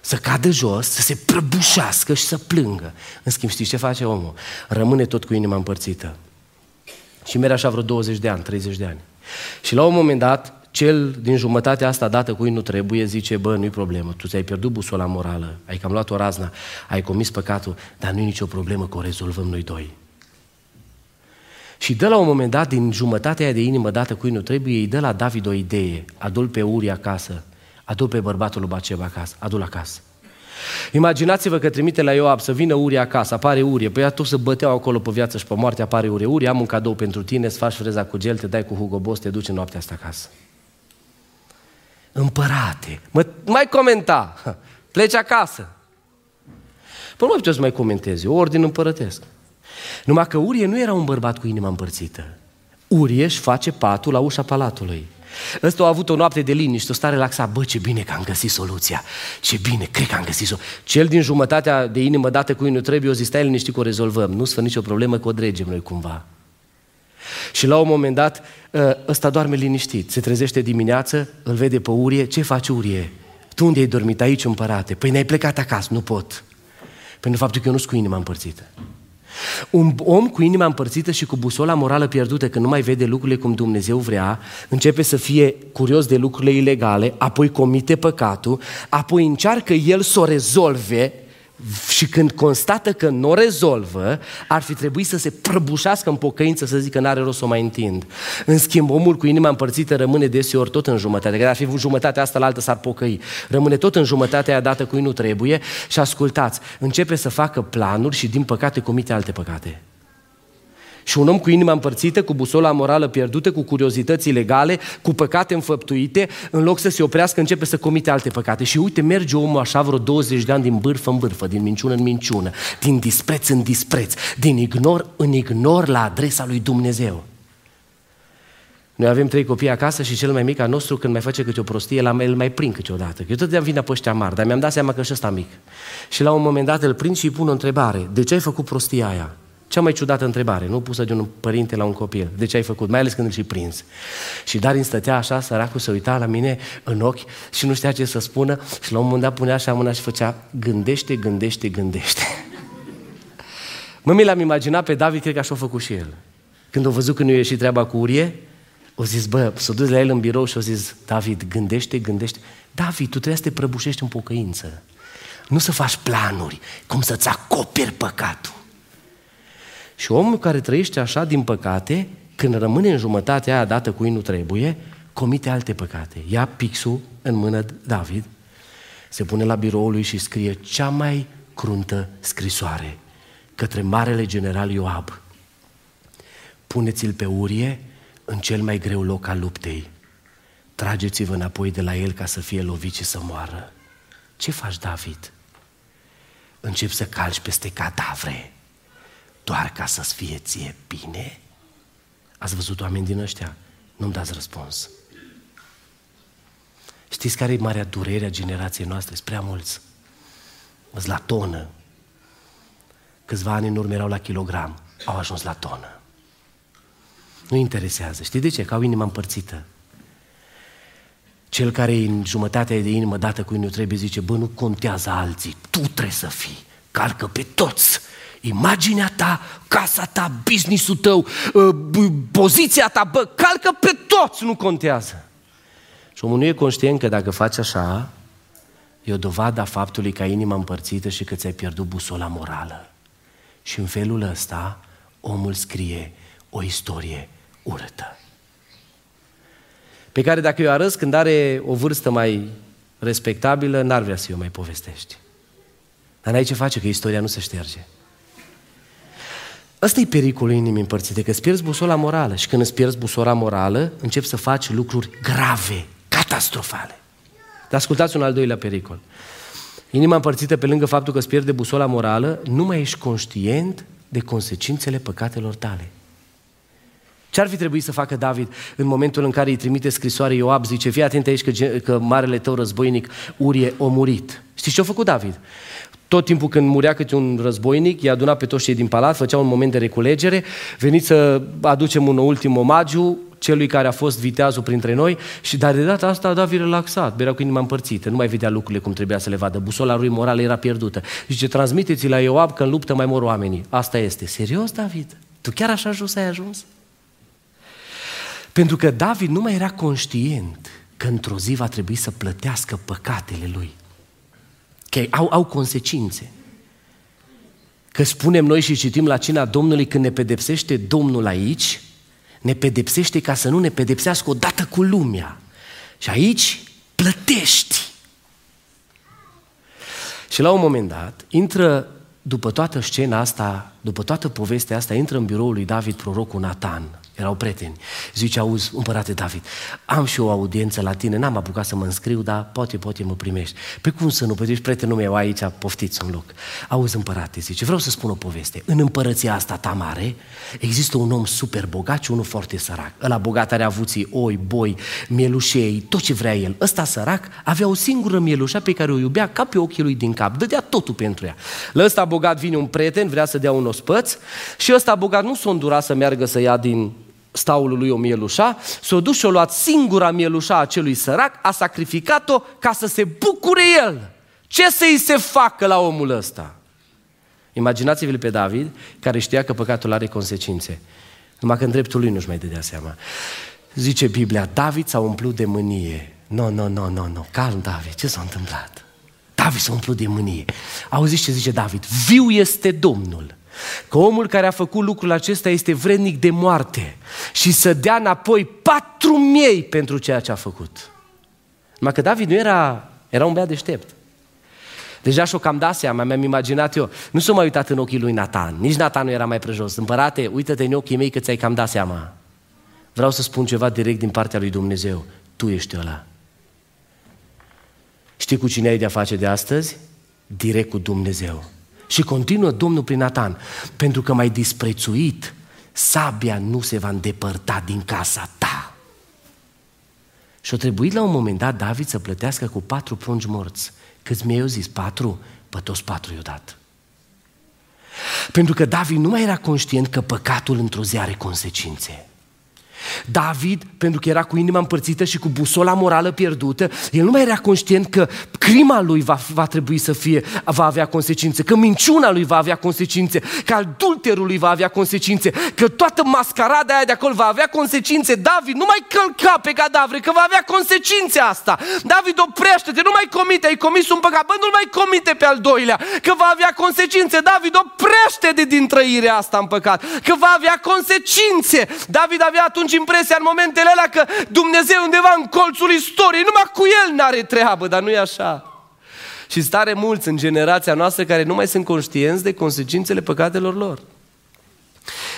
Să cadă jos, să se prăbușească și să plângă. În schimb, știți ce face omul? Rămâne tot cu inima împărțită. Și merge așa vreo 20 de ani, 30 de ani. Și la un moment dat, cel din jumătatea asta dată cui nu trebuie zice, bă, nu-i problemă, tu ți-ai pierdut busola morală, ai cam luat o razna, ai comis păcatul, dar nu-i nicio problemă că o rezolvăm noi doi. Și de la un moment dat, din jumătatea de inimă dată cui nu trebuie, îi dă la David o idee, adul pe Uri acasă, adul pe bărbatul lui Baceba acasă, adul acasă. Imaginați-vă că trimite la Ioab să vină Urie acasă, apare Urie, păi atunci să băteau acolo pe viață și pe moarte, apare Urie. Urie, am un cadou pentru tine, îți faci freza cu gel, te dai cu Hugo Boss, te duci în noaptea asta acasă. Împărate, mă, mai comenta, pleci acasă. Păi nu mai puteți să mai comentezi, ordin împărătesc. Numai că Urie nu era un bărbat cu inima împărțită. Urie își face patul la ușa palatului. Ăsta a avut o noapte de liniște, o stare relaxat. Bă, ce bine că am găsit soluția. Ce bine, cred că am găsit o. Cel din jumătatea de inimă dată cu nu trebuie, o zi, stai liniștit că o rezolvăm. Nu-ți fă nicio problemă că o dregem noi cumva. Și la un moment dat, ă, ăsta doarme liniștit. Se trezește dimineață, îl vede pe Urie. Ce faci, Urie? Tu unde ai dormit? Aici, împărate. Păi ne-ai plecat acasă. Nu pot. Pentru faptul că eu nu sunt cu inima împărțită. Un om cu inima împărțită și cu busola morală pierdută, că nu mai vede lucrurile cum Dumnezeu vrea, începe să fie curios de lucrurile ilegale, apoi comite păcatul, apoi încearcă el să o rezolve și când constată că nu o rezolvă, ar fi trebuit să se prăbușească în pocăință să zică n-are rost să o mai întind. În schimb, omul cu inima împărțită rămâne deseori tot în jumătate. Că ar fi jumătatea asta la altă s-ar pocăi. Rămâne tot în jumătatea aia dată cui nu trebuie și ascultați, începe să facă planuri și din păcate comite alte păcate. Și un om cu inima împărțită, cu busola morală pierdută, cu curiozități ilegale, cu păcate înfăptuite, în loc să se oprească, începe să comite alte păcate. Și uite, merge omul așa vreo 20 de ani din bârfă în bârfă, din minciună în minciună, din dispreț în dispreț, din ignor în ignor la adresa lui Dumnezeu. Noi avem trei copii acasă și cel mai mic al nostru, când mai face câte o prostie, la el mai prind câteodată. Că eu tot vin pe ăștia mari, dar mi-am dat seama că și ăsta mic. Și la un moment dat îl prind și îi pun o întrebare. De ce ai făcut prostia aia? Cea mai ciudată întrebare, nu pusă de un părinte la un copil. De ce ai făcut? Mai ales când îl și prins. Și Darin stătea așa, săracul, să uita la mine în ochi și nu știa ce să spună și la un moment dat punea așa mâna și făcea gândește, gândește, gândește. Mă, mi l-am imaginat pe David, cred că așa a făcut și el. Când a văzut că nu a ieșit treaba cu Urie, o zis, bă, s-a dus la el în birou și a zis, David, gândește, gândește. David, tu trebuie să te prăbușești în pocăință. Nu să faci planuri, cum să-ți acoperi păcatul. Și omul care trăiește așa, din păcate, când rămâne în jumătatea aia dată cui nu trebuie, comite alte păcate. Ia pixul în mână David, se pune la biroul lui și scrie cea mai cruntă scrisoare către Marele General Ioab. Puneți-l pe Urie în cel mai greu loc al luptei. Trageți-vă înapoi de la el ca să fie lovit și să moară. Ce faci, David? Încep să calci peste cadavre doar ca să-ți fie ție bine? Ați văzut oameni din ăștia? Nu-mi dați răspuns. Știți care e marea durere a generației noastre? Sunt prea mulți. Îți la tonă. Câțiva ani în urmă erau la kilogram. Au ajuns la tonă. Nu interesează. Știi de ce? Că au inima împărțită. Cel care e în jumătatea de inimă dată cu nu trebuie zice, bă, nu contează alții, tu trebuie să fii. Calcă pe toți imaginea ta, casa ta, businessul tău, ă, poziția ta, bă, calcă pe toți, nu contează. Și omul nu e conștient că dacă faci așa, e o dovadă a faptului că ai inima împărțită și că ți-ai pierdut busola morală. Și în felul ăsta, omul scrie o istorie urâtă. Pe care dacă eu arăt când are o vârstă mai respectabilă, n-ar vrea să o mai povestești. Dar n-ai ce face, că istoria nu se șterge. Ăsta e pericolul inimii împărțite, că îți pierzi busola morală și când îți pierzi busola morală, începi să faci lucruri grave, catastrofale. Dar ascultați un al doilea pericol. Inima împărțită pe lângă faptul că îți pierde busola morală, nu mai ești conștient de consecințele păcatelor tale. Ce ar fi trebuit să facă David în momentul în care îi trimite scrisoare Ioab? Zice, fii atent aici că, că marele tău războinic Urie a murit. Știți ce a făcut David? Tot timpul când murea câte un războinic, i-a adunat pe toți cei din palat, făcea un moment de reculegere, veniți să aducem un ultim omagiu celui care a fost viteazul printre noi, și dar de data asta David relaxat, era cu inima împărțită, nu mai vedea lucrurile cum trebuia să le vadă, busola lui morală era pierdută. Zice, transmiteți la Ioab că în luptă mai mor oamenii. Asta este. Serios, David? Tu chiar așa jos ai ajuns? Pentru că David nu mai era conștient că într-o zi va trebui să plătească păcatele lui. Că au, au consecințe. Că spunem noi și citim la cina Domnului când ne pedepsește Domnul aici, ne pedepsește ca să nu ne pedepsească odată cu lumea. Și aici plătești. Și la un moment dat, intră, după toată scena asta, după toată povestea asta, intră în biroul lui David prorocul Nathan, erau prieteni. Zice, auzi, împărate David, am și o audiență la tine, n-am apucat să mă înscriu, dar poate, poate mă primești. Pe cum să nu? Păi ești prietenul meu aici, poftiți un loc. Auzi, împărate, zice, vreau să spun o poveste. În împărăția asta ta mare, există un om super bogat și unul foarte sărac. Ăla bogat are avuții, oi, boi, mielușei, tot ce vrea el. Ăsta sărac avea o singură mielușa pe care o iubea ca pe ochii lui din cap. Dădea totul pentru ea. La ăsta bogat vine un prieten, vrea să dea un ospăț și ăsta bogat nu s-o îndura să meargă să ia din staulul lui o mielușa, s-a dus și a luat singura mielușa a celui sărac, a sacrificat-o ca să se bucure el. Ce să-i se facă la omul ăsta? Imaginați-vă pe David, care știa că păcatul are consecințe. Numai că în dreptul lui nu-și mai dădea seama. Zice Biblia, David s-a umplut de mânie. Nu, nu, nu, nu, nu, calm David, ce s-a întâmplat? David s-a umplut de mânie. Auziți ce zice David? Viu este Domnul Că omul care a făcut lucrul acesta este vrednic de moarte și să dea înapoi patru miei pentru ceea ce a făcut. Numai că David nu era, era un băiat deștept. Deja și-o cam dat seama, mi-am imaginat eu. Nu s-a mai uitat în ochii lui Nathan. Nici Nathan nu era mai prejos. Împărate, uită-te în ochii mei că ți-ai cam dat seama. Vreau să spun ceva direct din partea lui Dumnezeu. Tu ești ăla. Știi cu cine ai de-a face de astăzi? Direct cu Dumnezeu. Și continuă Domnul prin Natan, pentru că mai disprețuit, sabia nu se va îndepărta din casa ta. Și a trebuit la un moment dat David să plătească cu patru prunci morți. Câți mi-ai zis? Patru? Pă toți patru i-o dat. Pentru că David nu mai era conștient că păcatul într-o zi are consecințe. David, pentru că era cu inima împărțită și cu busola morală pierdută, el nu mai era conștient că crima lui va, va trebui să fie, va avea consecințe, că minciuna lui va avea consecințe, că adulterul lui va avea consecințe, că toată mascarada aia de acolo va avea consecințe. David, nu mai călca pe cadavre, că va avea consecințe asta. David, oprește-te, nu mai comite, ai comis un păcat, bă, nu mai comite pe al doilea, că va avea consecințe. David, oprește-te din trăirea asta în păcat, că va avea consecințe. David avea atunci impresia în momentele alea că Dumnezeu undeva în colțul istoriei, numai cu El n-are treabă, dar nu e așa. Și stare mulți în generația noastră care nu mai sunt conștienți de consecințele păcatelor lor.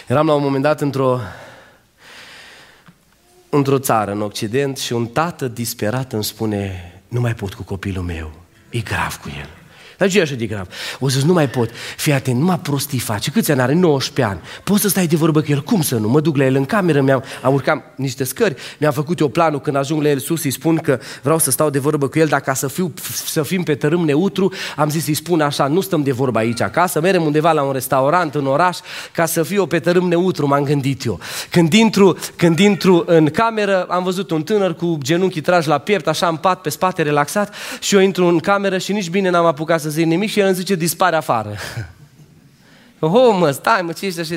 Eram la un moment dat într-o într-o țară în Occident și un tată disperat îmi spune nu mai pot cu copilul meu, e grav cu el. Dar ce e așa de grav? O să nu mai pot. Fii atent, numai prostii face. Câți ani are? 19 ani. Poți să stai de vorbă cu el? Cum să nu? Mă duc la el în cameră, mi-am am urcat niște scări, mi-am făcut eu planul când ajung la el sus, îi spun că vreau să stau de vorbă cu el, dar ca să, fiu, să fim pe tărâm neutru, am zis să-i spun așa, nu stăm de vorbă aici acasă, merem undeva la un restaurant în oraș, ca să fiu pe tărâm neutru, m-am gândit eu. Când intru, când intru în cameră, am văzut un tânăr cu genunchii trași la piept, așa în pat, pe spate, relaxat, și eu intru în cameră și nici bine n-am apucat să zic nimic și el îmi zice, dispare afară. Oh, mă, stai, mă, ce ești așa?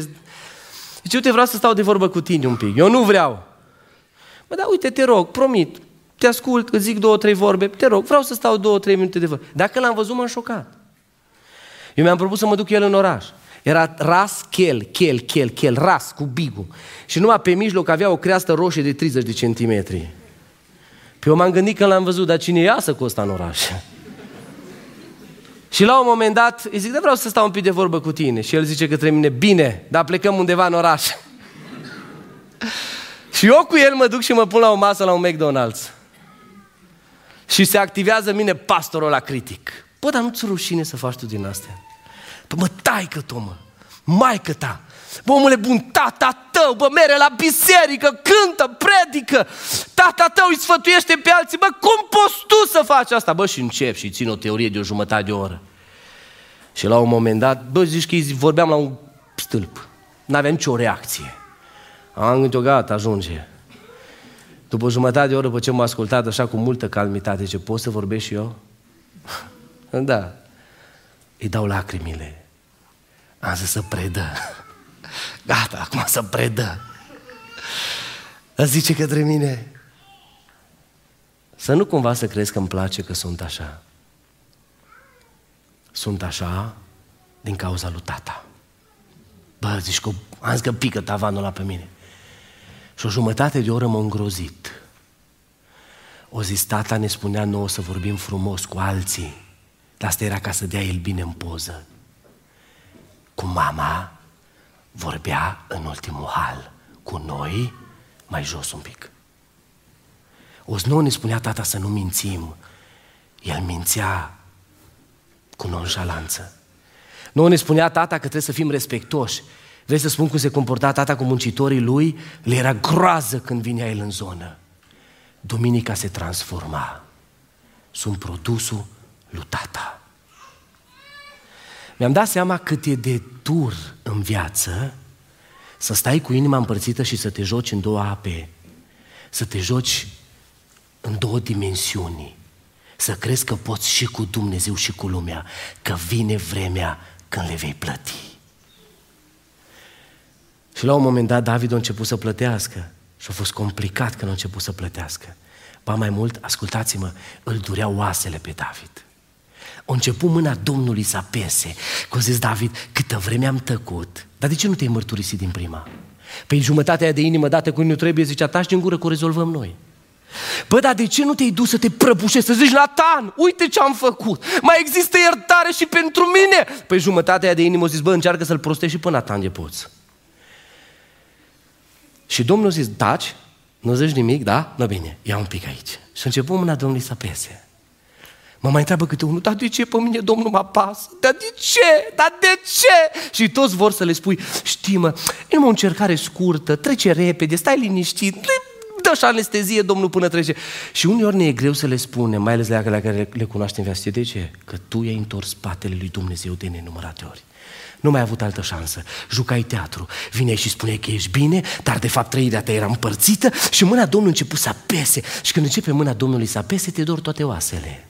Zice, uite, vreau să stau de vorbă cu tine un pic. Eu nu vreau. Mă, da, uite, te rog, promit, te ascult, îți zic două, trei vorbe, te rog, vreau să stau două, trei minute de vorbă. Dacă l-am văzut, m-am șocat. Eu mi-am propus să mă duc el în oraș. Era ras, chel, chel, chel, chel, ras, cu bigu. Și numai pe mijloc avea o creastă roșie de 30 de centimetri. Pe eu m-am gândit că l-am văzut, dar cine iasă cu ăsta în oraș? Și la un moment dat îi zic, de vreau să stau un pic de vorbă cu tine. Și el zice către mine, bine, dar plecăm undeva în oraș. și eu cu el mă duc și mă pun la o masă la un McDonald's. Și se activează mine pastorul la critic. Bă, dar nu-ți rușine să faci tu din astea? Bă, mă, taică tu, mă, maică ta, Bă, omule bun, tata tău, bă, mere la biserică, cântă, predică. Tata tău îi sfătuiește pe alții. Bă, cum poți tu să faci asta? Bă, și încep și țin o teorie de o jumătate de oră. Și la un moment dat, bă, zici că vorbeam la un stâlp. N-aveam nicio reacție. Am gândit-o, gata, ajunge. După o jumătate de oră, după ce m-a ascultat așa cu multă calmitate, ce pot să vorbesc și eu? da. Îi dau lacrimile. Am zis să predă. Gata, acum să predă. Îți zice către mine, să nu cumva să crezi că îmi place că sunt așa. Sunt așa din cauza lui tata. Bă, zici că am zis că pică tavanul ăla pe mine. Și o jumătate de oră m-a îngrozit. O zis, tata ne spunea nouă să vorbim frumos cu alții. Dar asta era ca să dea el bine în poză. Cu mama vorbea în ultimul hal. Cu noi mai jos un pic. O nouă ne spunea tata să nu mințim. El mințea cu nonșalanță. Nu ne spunea tata că trebuie să fim respectoși. Vrei să spun cum se comporta tata cu muncitorii lui? Le era groază când vinea el în zonă. Duminica se transforma. Sunt produsul lui tata. Mi-am dat seama cât e de dur în viață să stai cu inima împărțită și să te joci în două ape. Să te joci în două dimensiuni. Să crezi că poți și cu Dumnezeu și cu lumea, că vine vremea când le vei plăti. Și la un moment dat David a început să plătească și a fost complicat când a început să plătească. Ba mai mult, ascultați-mă, îl dureau oasele pe David. A început mâna Domnului să apese. Că a zis David, câtă vreme am tăcut. Dar de ce nu te-ai mărturisit din prima? Păi jumătatea de inimă dată cu nu trebuie, zicea, taci din gură, că o rezolvăm noi. Bă, dar de ce nu te-ai dus să te prăbușești, să zici, Nathan, uite ce am făcut, mai există iertare și pentru mine? Păi jumătatea de inimă a zis, bă, încearcă să-l prostești și pe Nathan de poți. Și Domnul a zis, taci, nu zici nimic, da? Nu bine, ia un pic aici. Și a început mâna Domnului să pese. Mă mai întreabă câte unul, dar de ce pe mine Domnul mă pasă? Dar de ce? Dar de ce? Și toți vor să le spui, știi mă, e o încercare scurtă, trece repede, stai liniștit, dă și anestezie Domnul până trece. Și uneori ne e greu să le spunem, mai ales la care le cunoaștem viața. De ce? Că tu i-ai întors spatele lui Dumnezeu de nenumărate ori. Nu mai ai avut altă șansă. Jucai teatru. Vine și spune că ești bine, dar de fapt trăirea ta era împărțită și mâna Domnului a început să apese. Și când începe mâna Domnului să apese, te dor toate oasele.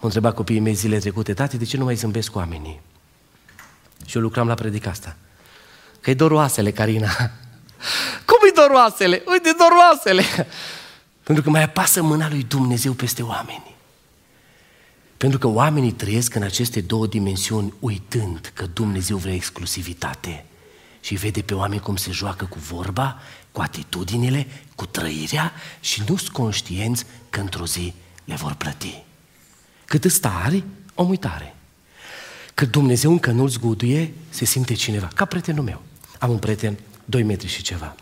Mă întreba copiii mei zile trecute, tati, de ce nu mai zâmbesc cu oamenii? Și eu lucram la predica asta. Că e doar oasele, Carina. Cum e doar oasele? Uite, doar oasele. Pentru că mai apasă mâna lui Dumnezeu peste oameni. Pentru că oamenii trăiesc în aceste două dimensiuni uitând că Dumnezeu vrea exclusivitate și vede pe oameni cum se joacă cu vorba, cu atitudinile, cu trăirea și nu sunt conștienți că într-o zi le vor plăti. Cât îți tare, o uitare. Că Dumnezeu încă nu-l zguduie, se simte cineva. Ca prietenul meu. Am un prieten, 2 metri și ceva.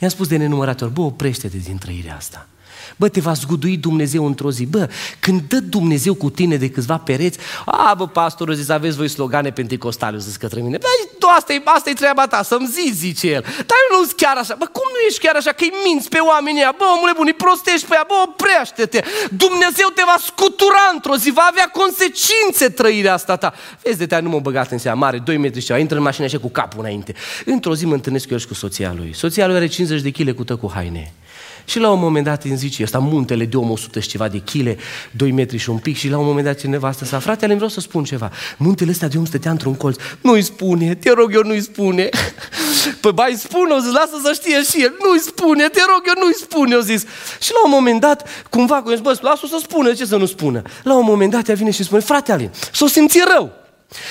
I-am spus de nenumărate ori, bă, oprește-te din trăirea asta. Bă, te va zgudui Dumnezeu într-o zi. Bă, când dă Dumnezeu cu tine de câțiva pereți, a, bă, pastorul, zis, aveți voi slogane pentecostale, zis către mine. Bă, tu, asta e, asta e treaba ta, să-mi zici, zice el. Dar eu nu sunt chiar așa. Bă, cum nu ești chiar așa, că-i minți pe oamenii ăia? Bă, omule bun, îi prostești pe ea, bă, oprește-te. Dumnezeu te va scutura într-o zi, va avea consecințe trăirea asta ta. Vezi de te nu m-a băgat în seama mare, 2 metri și ceva, intră în mașină așa cu capul înainte. Într-o zi mă întâlnesc eu și cu soția lui. Soția lui are 50 de kg cu cu haine. Și la un moment dat îmi zice, ăsta muntele de om 100 și ceva de chile, 2 metri și un pic și la un moment dat cineva asta sa, frate, vreau să spun ceva. Muntele ăsta de om stătea într-un colț. Nu-i spune, te rog eu, nu-i spune. Păi bai spune, o zis, lasă să știe și el. Nu-i spune, te rog eu, nu-i spune, o zis. Și la un moment dat, cumva, cu bă, lasă să spună, ce să nu spună? La un moment dat ea vine și spune, frate Alin, s-o simți rău.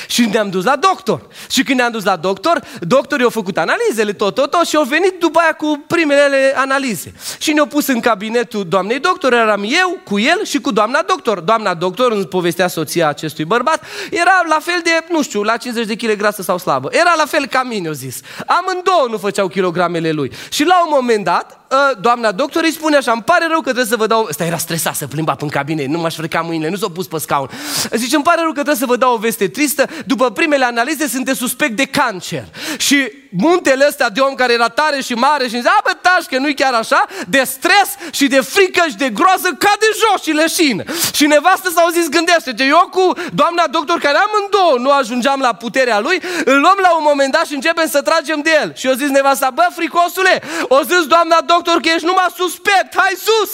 Și ne-am dus la doctor. Și când ne-am dus la doctor, doctorii au făcut analizele, tot, tot, tot și au venit după aia cu primele analize. Și ne-au pus în cabinetul doamnei doctor, eram eu cu el și cu doamna doctor. Doamna doctor, în povestea soția acestui bărbat, era la fel de, nu știu, la 50 de kg grasă sau slabă. Era la fel ca mine, o zis. Amândouă nu făceau kilogramele lui. Și la un moment dat, ă, doamna doctor îi spune așa, îmi pare rău că trebuie să vă dau... Ăsta era stresat să plimba în cabinet, nu m-aș freca mâinile, nu s-a pus pe scaun. Zice, îmi pare rău că trebuie să vă dau o veste tristă, după primele analize sunteți suspect de cancer. Și muntele ăsta de om care era tare și mare și zicea, bă, tași că nu-i chiar așa, de stres și de frică și de groază cade jos și leșină. Și nevastă s-au zis, gândește ce eu cu doamna doctor care amândouă nu ajungeam la puterea lui, îl luăm la un moment dat și începem să tragem de el. Și eu zis nevasta, bă, fricosule, o zis doamna doctor că ești numai suspect, hai sus!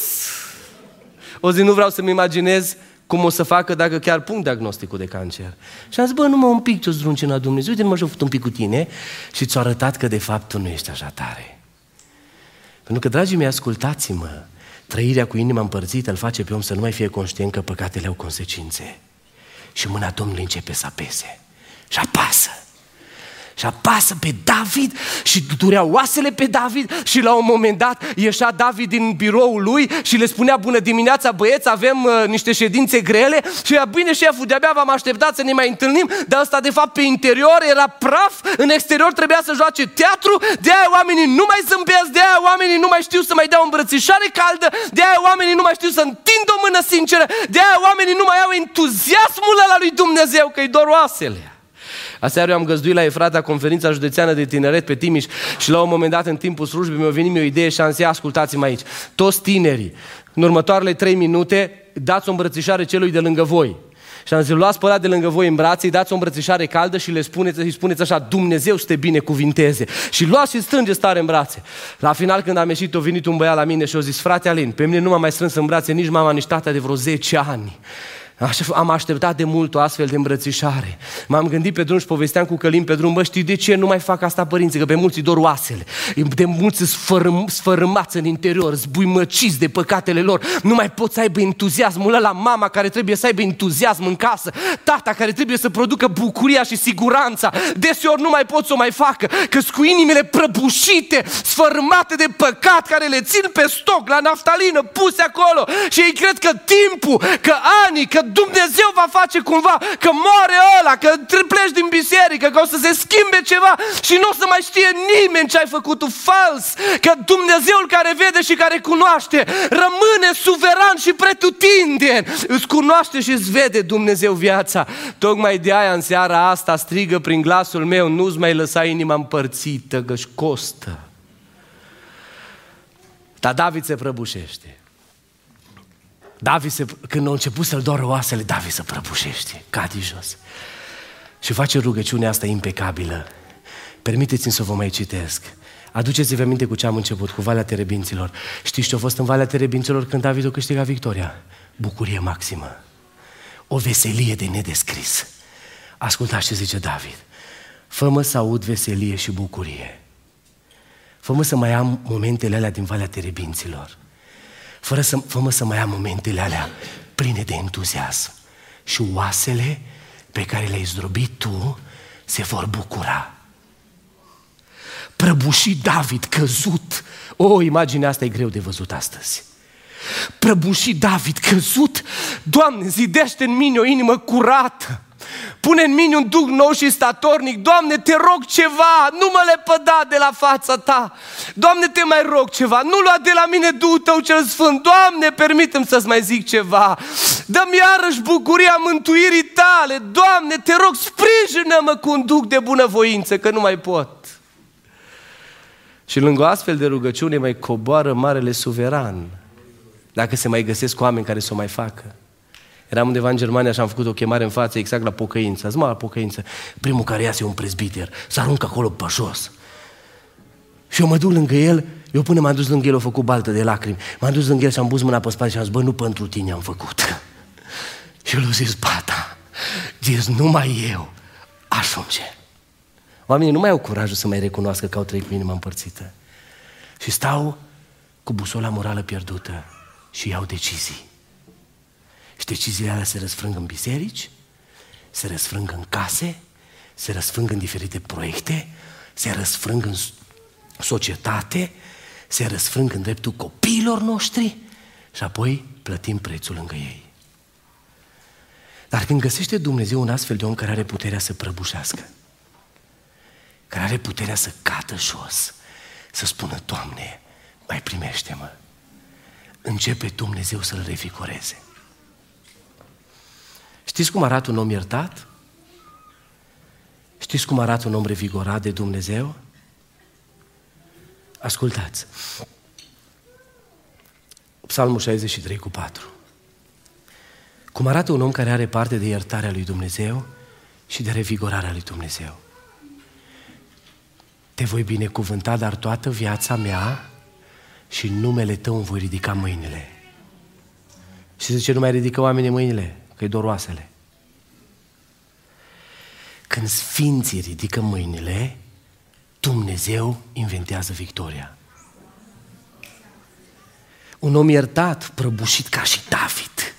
O zi nu vreau să-mi imaginez cum o să facă dacă chiar pun diagnosticul de cancer. Și am zis, bă, numai un pic ce-o la Dumnezeu, uite, mă joc un pic cu tine și ți-a arătat că de fapt tu nu ești așa tare. Pentru că, dragii mei, ascultați-mă, trăirea cu inima împărțită îl face pe om să nu mai fie conștient că păcatele au consecințe. Și mâna Domnului începe să apese. Și apasă. Și apasă pe David și durea oasele pe David și la un moment dat ieșea David din biroul lui și le spunea bună dimineața băieți, avem uh, niște ședințe grele și ea bine șeful, de-abia v-am așteptat să ne mai întâlnim, dar asta de fapt pe interior era praf, în exterior trebuia să joace teatru, de aia oamenii nu mai zâmbesc, de aia oamenii nu mai știu să mai dea o îmbrățișare caldă, de aia oamenii nu mai știu să întind o mână sinceră, de aia oamenii nu mai au entuziasmul ăla lui Dumnezeu, că-i doar oasele. Aseară eu am găzduit la Efrata conferința județeană de tineret pe Timiș și la un moment dat în timpul slujbei mi-a venit mie o idee și am zis, ascultați-mă aici, toți tinerii, în următoarele trei minute, dați o îmbrățișare celui de lângă voi. Și am zis, luați pe de lângă voi în brațe, îi dați o îmbrățișare caldă și le spuneți, îi spuneți așa, Dumnezeu să te binecuvinteze. Și luați și strângeți tare în brațe. La final, când am ieșit, a venit un băiat la mine și a zis, frate Alin, pe mine nu m-a mai strâns în brațe nici mama, nici tata de vreo 10 ani. Am așteptat de mult o astfel de îmbrățișare. M-am gândit pe drum și povesteam cu Călim pe drum, bă, știi de ce nu mai fac asta părinții? Că pe mulți îi dor oasele. De mulți sfărâm, sfărâmați în interior, zbuimăciți de păcatele lor. Nu mai pot să aibă entuziasmul ăla mama care trebuie să aibă entuziasm în casă, tata care trebuie să producă bucuria și siguranța. Deseori nu mai pot să o mai facă, că cu inimile prăbușite, sfărâmate de păcat care le țin pe stoc, la naftalină, puse acolo. Și ei cred că timpul, că anii, că Dumnezeu va face cumva, că moare ăla, că pleci din biserică, că o să se schimbe ceva și nu o să mai știe nimeni ce ai făcut tu fals, că Dumnezeul care vede și care cunoaște rămâne suveran și pretutindeni, îți cunoaște și îți vede Dumnezeu viața. Tocmai de aia în seara asta strigă prin glasul meu, nu-ți mai lăsa inima împărțită, că-și costă. Dar David se prăbușește. David, se, când a început să-l doară oasele, David se prăbușește, cade jos. Și face rugăciunea asta impecabilă. Permiteți-mi să vă mai citesc. Aduceți-vă aminte cu ce am început, cu Valea Terebinților. Știți ce a fost în Valea Terebinților când David a câștigat victoria? Bucurie maximă. O veselie de nedescris. Ascultați ce zice David. Fă-mă să aud veselie și bucurie. Fă-mă să mai am momentele alea din Valea Terebinților fără să, fă să mai am momentele alea pline de entuziasm. Și oasele pe care le-ai zdrobit tu se vor bucura. Prăbușit David, căzut. O, imaginea asta e greu de văzut astăzi. Prăbușit David, căzut. Doamne, zidește în mine o inimă curată Pune în mine un duc nou și statornic. Doamne, te rog ceva, nu mă lepăda de la fața ta. Doamne, te mai rog ceva, nu lua de la mine Duhul tău cel sfânt. Doamne, permitem să-ți mai zic ceva. Dă-mi iarăși bucuria mântuirii tale. Doamne, te rog, sprijină-mă cu un duc de bunăvoință, că nu mai pot. Și lângă o astfel de rugăciune mai coboară Marele Suveran. Dacă se mai găsesc oameni care să o mai facă. Eram undeva în Germania și am făcut o chemare în față exact la pocăință. Zma la pocăință. Primul care iasă e un prezbiter. Să aruncă acolo pe jos. Și eu mă duc lângă el, eu până m-am dus lângă el, a făcut baltă de lacrimi. M-am dus lângă el și am pus mâna pe spate și am zis, bă, nu pentru tine am făcut. și el a zis, bata, zis, numai eu ajunge. Oamenii nu mai au curajul să mai recunoască că au trăit cu inima împărțită. Și stau cu busola morală pierdută și iau decizii. Și deciziile alea se răsfrâng în biserici, se răsfrâng în case, se răsfrâng în diferite proiecte, se răsfrâng în societate, se răsfrâng în dreptul copiilor noștri și apoi plătim prețul lângă ei. Dar când găsește Dumnezeu un astfel de om care are puterea să prăbușească, care are puterea să cadă jos, să spună, Doamne, mai primește-mă, începe Dumnezeu să-l revigoreze. Știți cum arată un om iertat? Știți cum arată un om revigorat de Dumnezeu? Ascultați. Psalmul 63 cu 4. Cum arată un om care are parte de iertarea lui Dumnezeu și de revigorarea lui Dumnezeu. Te voi binecuvânta, dar toată viața mea și în numele tău îmi voi ridica mâinile. Și zice, nu mai ridică oamenii mâinile? Că e doar oasele. Când sfinții ridică mâinile, Dumnezeu inventează victoria. Un om iertat, prăbușit ca și David,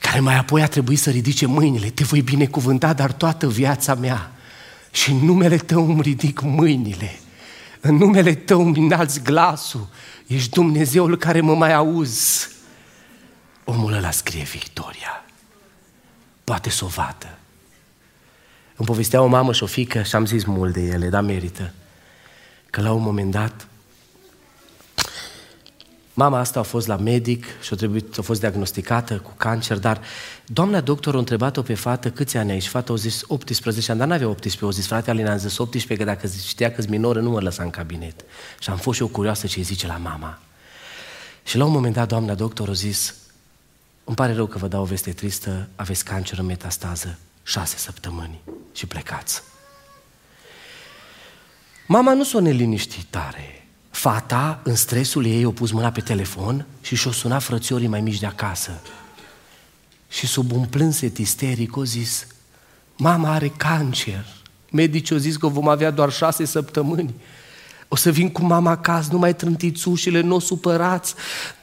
care mai apoi a trebuit să ridice mâinile. Te voi binecuvânta, dar toată viața mea. Și în numele tău îmi ridic mâinile. În numele tău îmi înalți glasul. Ești Dumnezeul care mă mai auzi. Omul ăla scrie victoria. Poate să o vadă. Îmi povestea o mamă și o fică și am zis mult de ele, dar merită. Că la un moment dat Mama asta a fost la medic și a, trebuit, a fost diagnosticată cu cancer, dar doamna doctor a întrebat-o pe fată câți ani ai și fata a zis 18 ani, dar n-avea 18, a zis frate Alina, am zis 18, că dacă știa că-s minoră nu mă lăsa în cabinet. Și am fost și eu curioasă ce zice la mama. Și la un moment dat doamna doctor a zis, îmi pare rău că vă dau o veste tristă, aveți cancer în metastază, șase săptămâni și plecați. Mama nu s-o neliniștit tare, Fata, în stresul ei, a pus mâna pe telefon și și-o suna frățiorii mai mici de acasă. Și sub un plânset isteric o zis, mama are cancer. Medicii au zis că vom avea doar șase săptămâni. O să vin cu mama acasă, nu mai trântiți ușile, nu o supărați.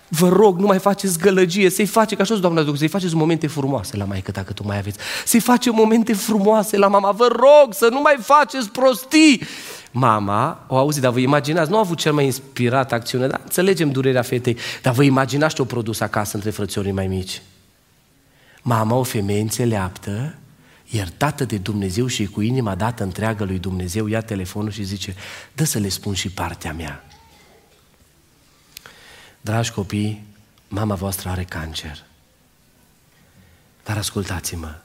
Vă rog, nu mai faceți gălăgie, să-i face, ca așa doamna doctor, să-i faceți momente frumoase la maică, dacă tu mai aveți. Să-i face momente frumoase la mama, vă rog, să nu mai faceți prostii. Mama o auzi, dar vă imaginați, nu a avut cel mai inspirat acțiune, dar înțelegem durerea fetei, dar vă imaginați ce-o produs acasă între frățiorii mai mici. Mama, o femeie înțeleaptă, iertată de Dumnezeu și cu inima dată întreagă lui Dumnezeu, ia telefonul și zice, dă să le spun și partea mea. Dragi copii, mama voastră are cancer. Dar ascultați-mă,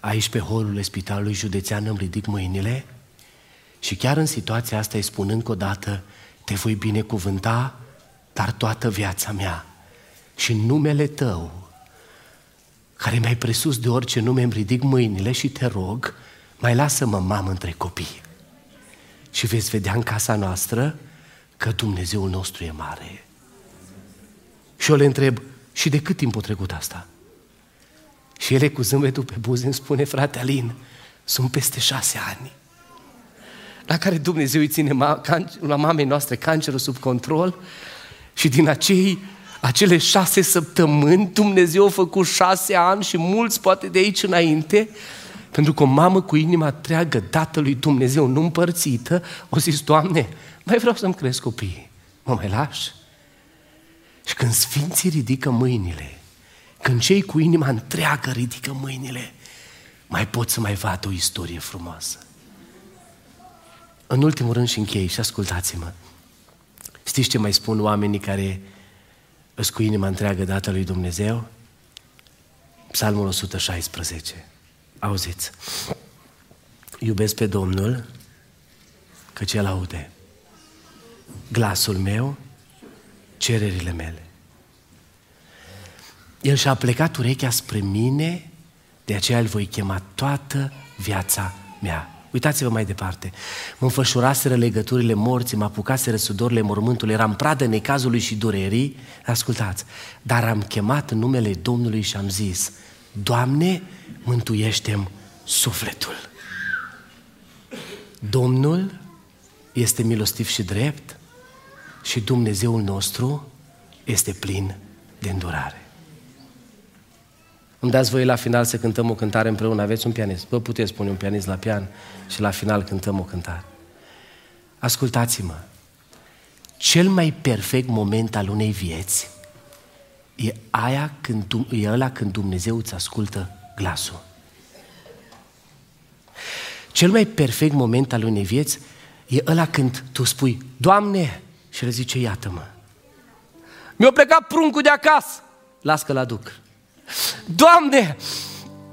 aici pe holul spitalului județean îmi ridic mâinile și chiar în situația asta îi spun încă o dată, te voi binecuvânta, dar toată viața mea. Și în numele tău, care mi-ai presus de orice nume, îmi ridic mâinile și te rog, mai lasă-mă mamă între copii. Și veți vedea în casa noastră că Dumnezeul nostru e mare. Și eu le întreb, și de cât timp a trecut asta? Și ele cu zâmbetul pe buze îmi spune, frate Alin, sunt peste șase ani la care Dumnezeu îi ține la mamei noastre cancerul sub control și din acei, acele șase săptămâni Dumnezeu a făcut șase ani și mulți poate de aici înainte pentru că o mamă cu inima întreagă dată lui Dumnezeu, nu împărțită, o zis, Doamne, mai vreau să-mi cresc copiii, mă mai lași? Și când sfinții ridică mâinile, când cei cu inima întreagă ridică mâinile, mai pot să mai vadă o istorie frumoasă. În ultimul rând și închei și ascultați-mă. Știți ce mai spun oamenii care îți cu inima întreagă dată lui Dumnezeu? Psalmul 116. Auziți. Iubesc pe Domnul că El aude glasul meu, cererile mele. El și-a plecat urechea spre mine, de aceea îl voi chema toată viața mea. Uitați-vă mai departe. Mă înfășuraseră legăturile morții, mă apucaseră sudorile mormântului, eram pradă necazului și durerii. Ascultați, dar am chemat în numele Domnului și am zis, Doamne, mântuiește-mi sufletul. Domnul este milostiv și drept și Dumnezeul nostru este plin de îndurare. Îmi dați voi la final să cântăm o cântare împreună, aveți un pianist. Vă puteți pune un pianist la pian și la final cântăm o cântare. Ascultați-mă, cel mai perfect moment al unei vieți e, aia când, e ăla când Dumnezeu îți ascultă glasul. Cel mai perfect moment al unei vieți e ăla când tu spui, Doamne, și el zice, iată-mă. Mi-a plecat pruncul de acasă. Las că-l aduc. Doamne,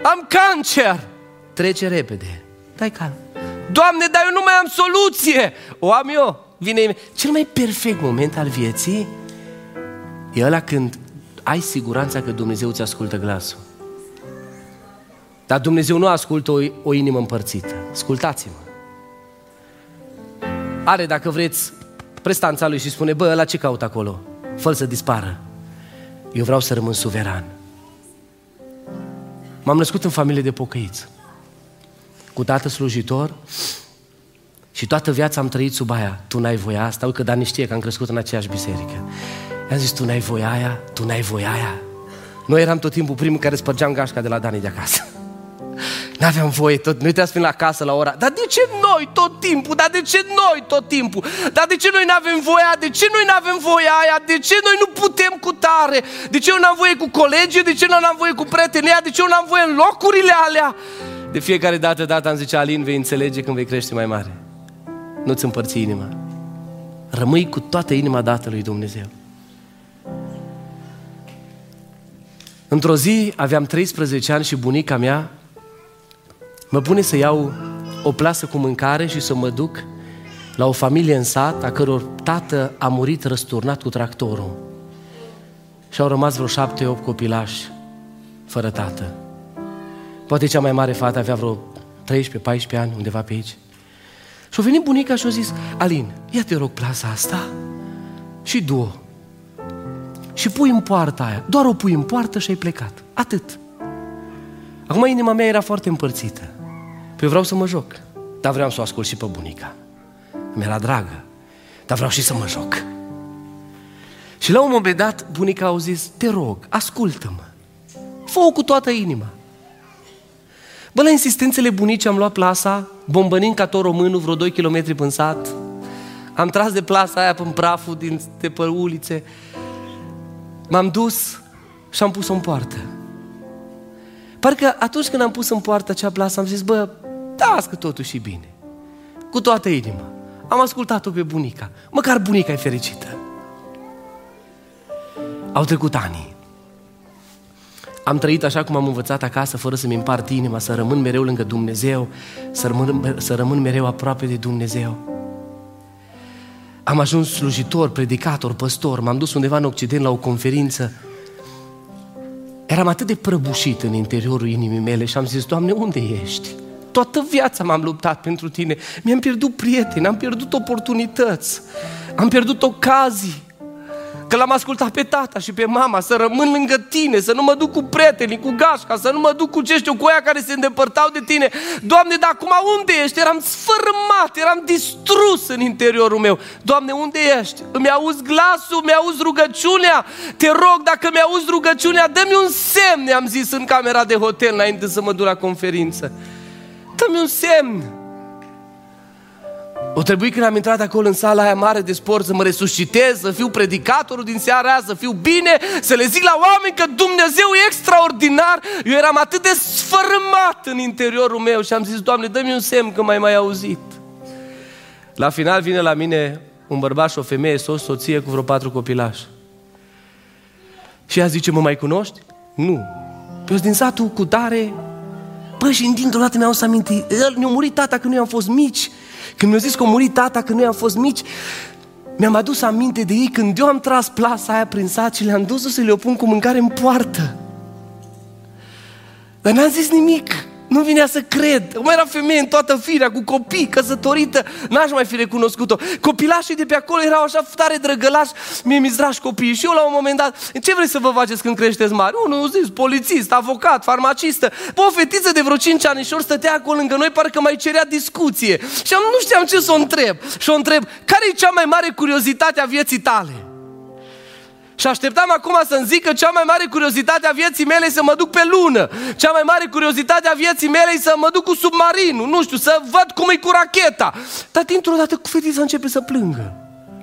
am cancer! Trece repede. Dai calm. Doamne, dar eu nu mai am soluție! O am eu. Vine Cel mai perfect moment al vieții e ăla când ai siguranța că Dumnezeu îți ascultă glasul. Dar Dumnezeu nu ascultă o, o inimă împărțită. Ascultați-mă. Are, dacă vreți, prestanța lui și spune, bă, la ce caut acolo? fă să dispară. Eu vreau să rămân suveran. M-am născut în familie de pocăiți, cu tată slujitor și toată viața am trăit sub aia. Tu n-ai voia asta, uite că Dani știe că am crescut în aceeași biserică. I-am zis, tu n-ai voie aia, tu n-ai voie aia. Noi eram tot timpul primul care spărgeam gașca de la Dani de acasă. N-aveam voie tot, noi trebuia să fim la casă la ora. Dar de ce noi tot timpul? Dar de ce noi tot timpul? Dar de ce noi nu avem voia? De ce noi nu avem voia aia? De ce noi nu putem cu tare? De ce eu n-am voie cu colegii? De ce nu am voie cu prietenia? De ce eu n-am voie în locurile alea? De fiecare dată, dată am zice, Alin, vei înțelege când vei crește mai mare. Nu-ți împărți inima. Rămâi cu toată inima dată lui Dumnezeu. Într-o zi aveam 13 ani și bunica mea mă pune să iau o plasă cu mâncare și să mă duc la o familie în sat a căror tată a murit răsturnat cu tractorul. Și au rămas vreo șapte, opt copilași fără tată. Poate cea mai mare fată avea vreo 13-14 ani, undeva pe aici. Și a venit bunica și a zis, Alin, ia te rog plasa asta și du Și pui în poarta aia. Doar o pui în poartă și ai plecat. Atât. Acum inima mea era foarte împărțită. Păi vreau să mă joc, dar vreau să o ascult și pe bunica. Mi-era dragă, dar vreau și să mă joc. Și la un moment dat, bunica a zis, te rog, ascultă-mă. Fă-o cu toată inima. Bă, la insistențele bunicii am luat plasa, bombănind ca tot românul, vreo 2 km în sat. Am tras de plasa aia în praful din, de pe ulițe. M-am dus și am pus-o în poartă. Parcă atunci când am pus în poartă acea plasă, am zis, bă, da, că totuși e bine. Cu toată inima. Am ascultat-o pe bunica. Măcar bunica e fericită. Au trecut ani. Am trăit așa cum am învățat acasă, fără să-mi împart inima, să rămân mereu lângă Dumnezeu, să rămân, să rămân mereu aproape de Dumnezeu. Am ajuns slujitor, predicator, păstor, m-am dus undeva în Occident la o conferință. Eram atât de prăbușit în interiorul inimii mele și am zis, Doamne, unde ești? Toată viața m-am luptat pentru Tine. Mi-am pierdut prieteni, am pierdut oportunități, am pierdut ocazii. Că l-am ascultat pe tata și pe mama să rămân lângă tine, să nu mă duc cu prietenii, cu gașca, să nu mă duc cu ce știu, cu aia care se îndepărtau de tine. Doamne, dar acum unde ești? Eram sfărâmat, eram distrus în interiorul meu. Doamne, unde ești? Îmi auzi glasul, mi auzi rugăciunea? Te rog, dacă mi auzi rugăciunea, dă-mi un semn, am zis în camera de hotel înainte să mă duc la conferință. Dă-mi un semn. O trebuie când am intrat acolo în sala aia mare de sport să mă resuscitez, să fiu predicatorul din seara aia, să fiu bine, să le zic la oameni că Dumnezeu e extraordinar. Eu eram atât de sfărâmat în interiorul meu și am zis, Doamne, dă-mi un semn că mai mai auzit. La final vine la mine un bărbat și o femeie, soț, soție cu vreo patru copilași. Și ea zice, mă mai cunoști? Nu. Pe din satul cu tare, Bă, și dintr-o dată mi-au să aminte, el ne-a murit tata când noi am fost mici. Când mi-a zis că a murit tata când noi am fost mici, mi-am adus aminte de ei când eu am tras plasa aia prin sat și le-am dus să le pun cu mâncare în poartă. Dar n-am zis nimic. Nu vinea să cred. Mai era femeie în toată firea, cu copii, căsătorită. N-aș mai fi recunoscut-o. Copilașii de pe acolo erau așa tare drăgălași. Mie mi zrași copiii. Și eu la un moment dat, ce vreți să vă faceți când creșteți mari? Unul zis, polițist, avocat, farmacistă. Bă, o fetiță de vreo 5 ani și stătea acolo lângă noi, parcă mai cerea discuție. Și am, nu știam ce să o întreb. Și o întreb, care e cea mai mare curiozitate a vieții tale? Și așteptam acum să-mi zică cea mai mare curiozitate a vieții mele să mă duc pe lună. Cea mai mare curiozitate a vieții mele să mă duc cu submarinul, nu știu, să văd cum e cu racheta. Dar dintr-o dată cu fetița începe să plângă.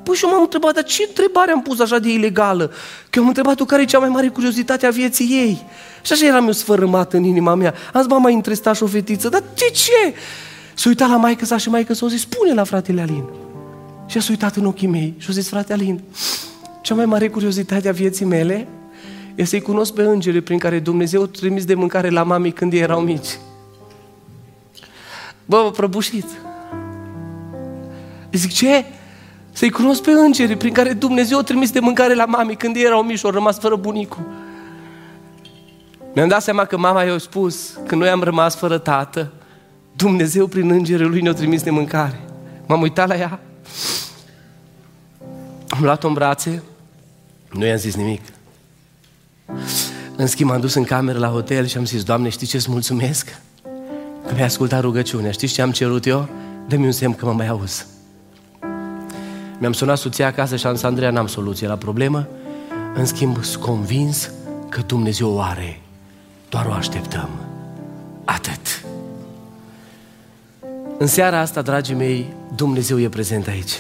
Păi și eu m-am întrebat, dar ce întrebare am pus așa de ilegală? Că eu am întrebat-o care e cea mai mare curiozitate a vieții ei. Și așa eram eu sfărâmat în inima mea. Am zis, mai întrestat și o fetiță, dar de ce? S-a uitat la maică sa și maică s-a zis, spune la fratele Alin. Și a uitat în ochii mei și a zis, frate Alin, cea mai mare curiozitate a vieții mele e să-i cunosc pe îngerii prin care Dumnezeu trimis de mâncare la mami când ei erau mici. Bă, prăbușit. Zic, ce? Să-i cunosc pe îngerii prin care Dumnezeu a trimis de mâncare la mami când ei erau mici și au rămas fără bunicul. Mi-am dat seama că mama i-a spus, când noi am rămas fără tată, Dumnezeu prin îngerul lui ne-a trimis de mâncare. M-am uitat la ea, am luat-o în brațe nu i-am zis nimic. În schimb, m-am dus în cameră la hotel și am zis, Doamne, știi ce-ți mulțumesc? Că mi-ai ascultat rugăciunea. Știți ce am cerut eu? Dă-mi un semn că mă mai auzi. Mi-am sunat soția acasă și am zis, Andreea, n-am soluție la problemă. În schimb, sunt convins că Dumnezeu o are. Doar o așteptăm. Atât. În seara asta, dragii mei, Dumnezeu e prezent aici.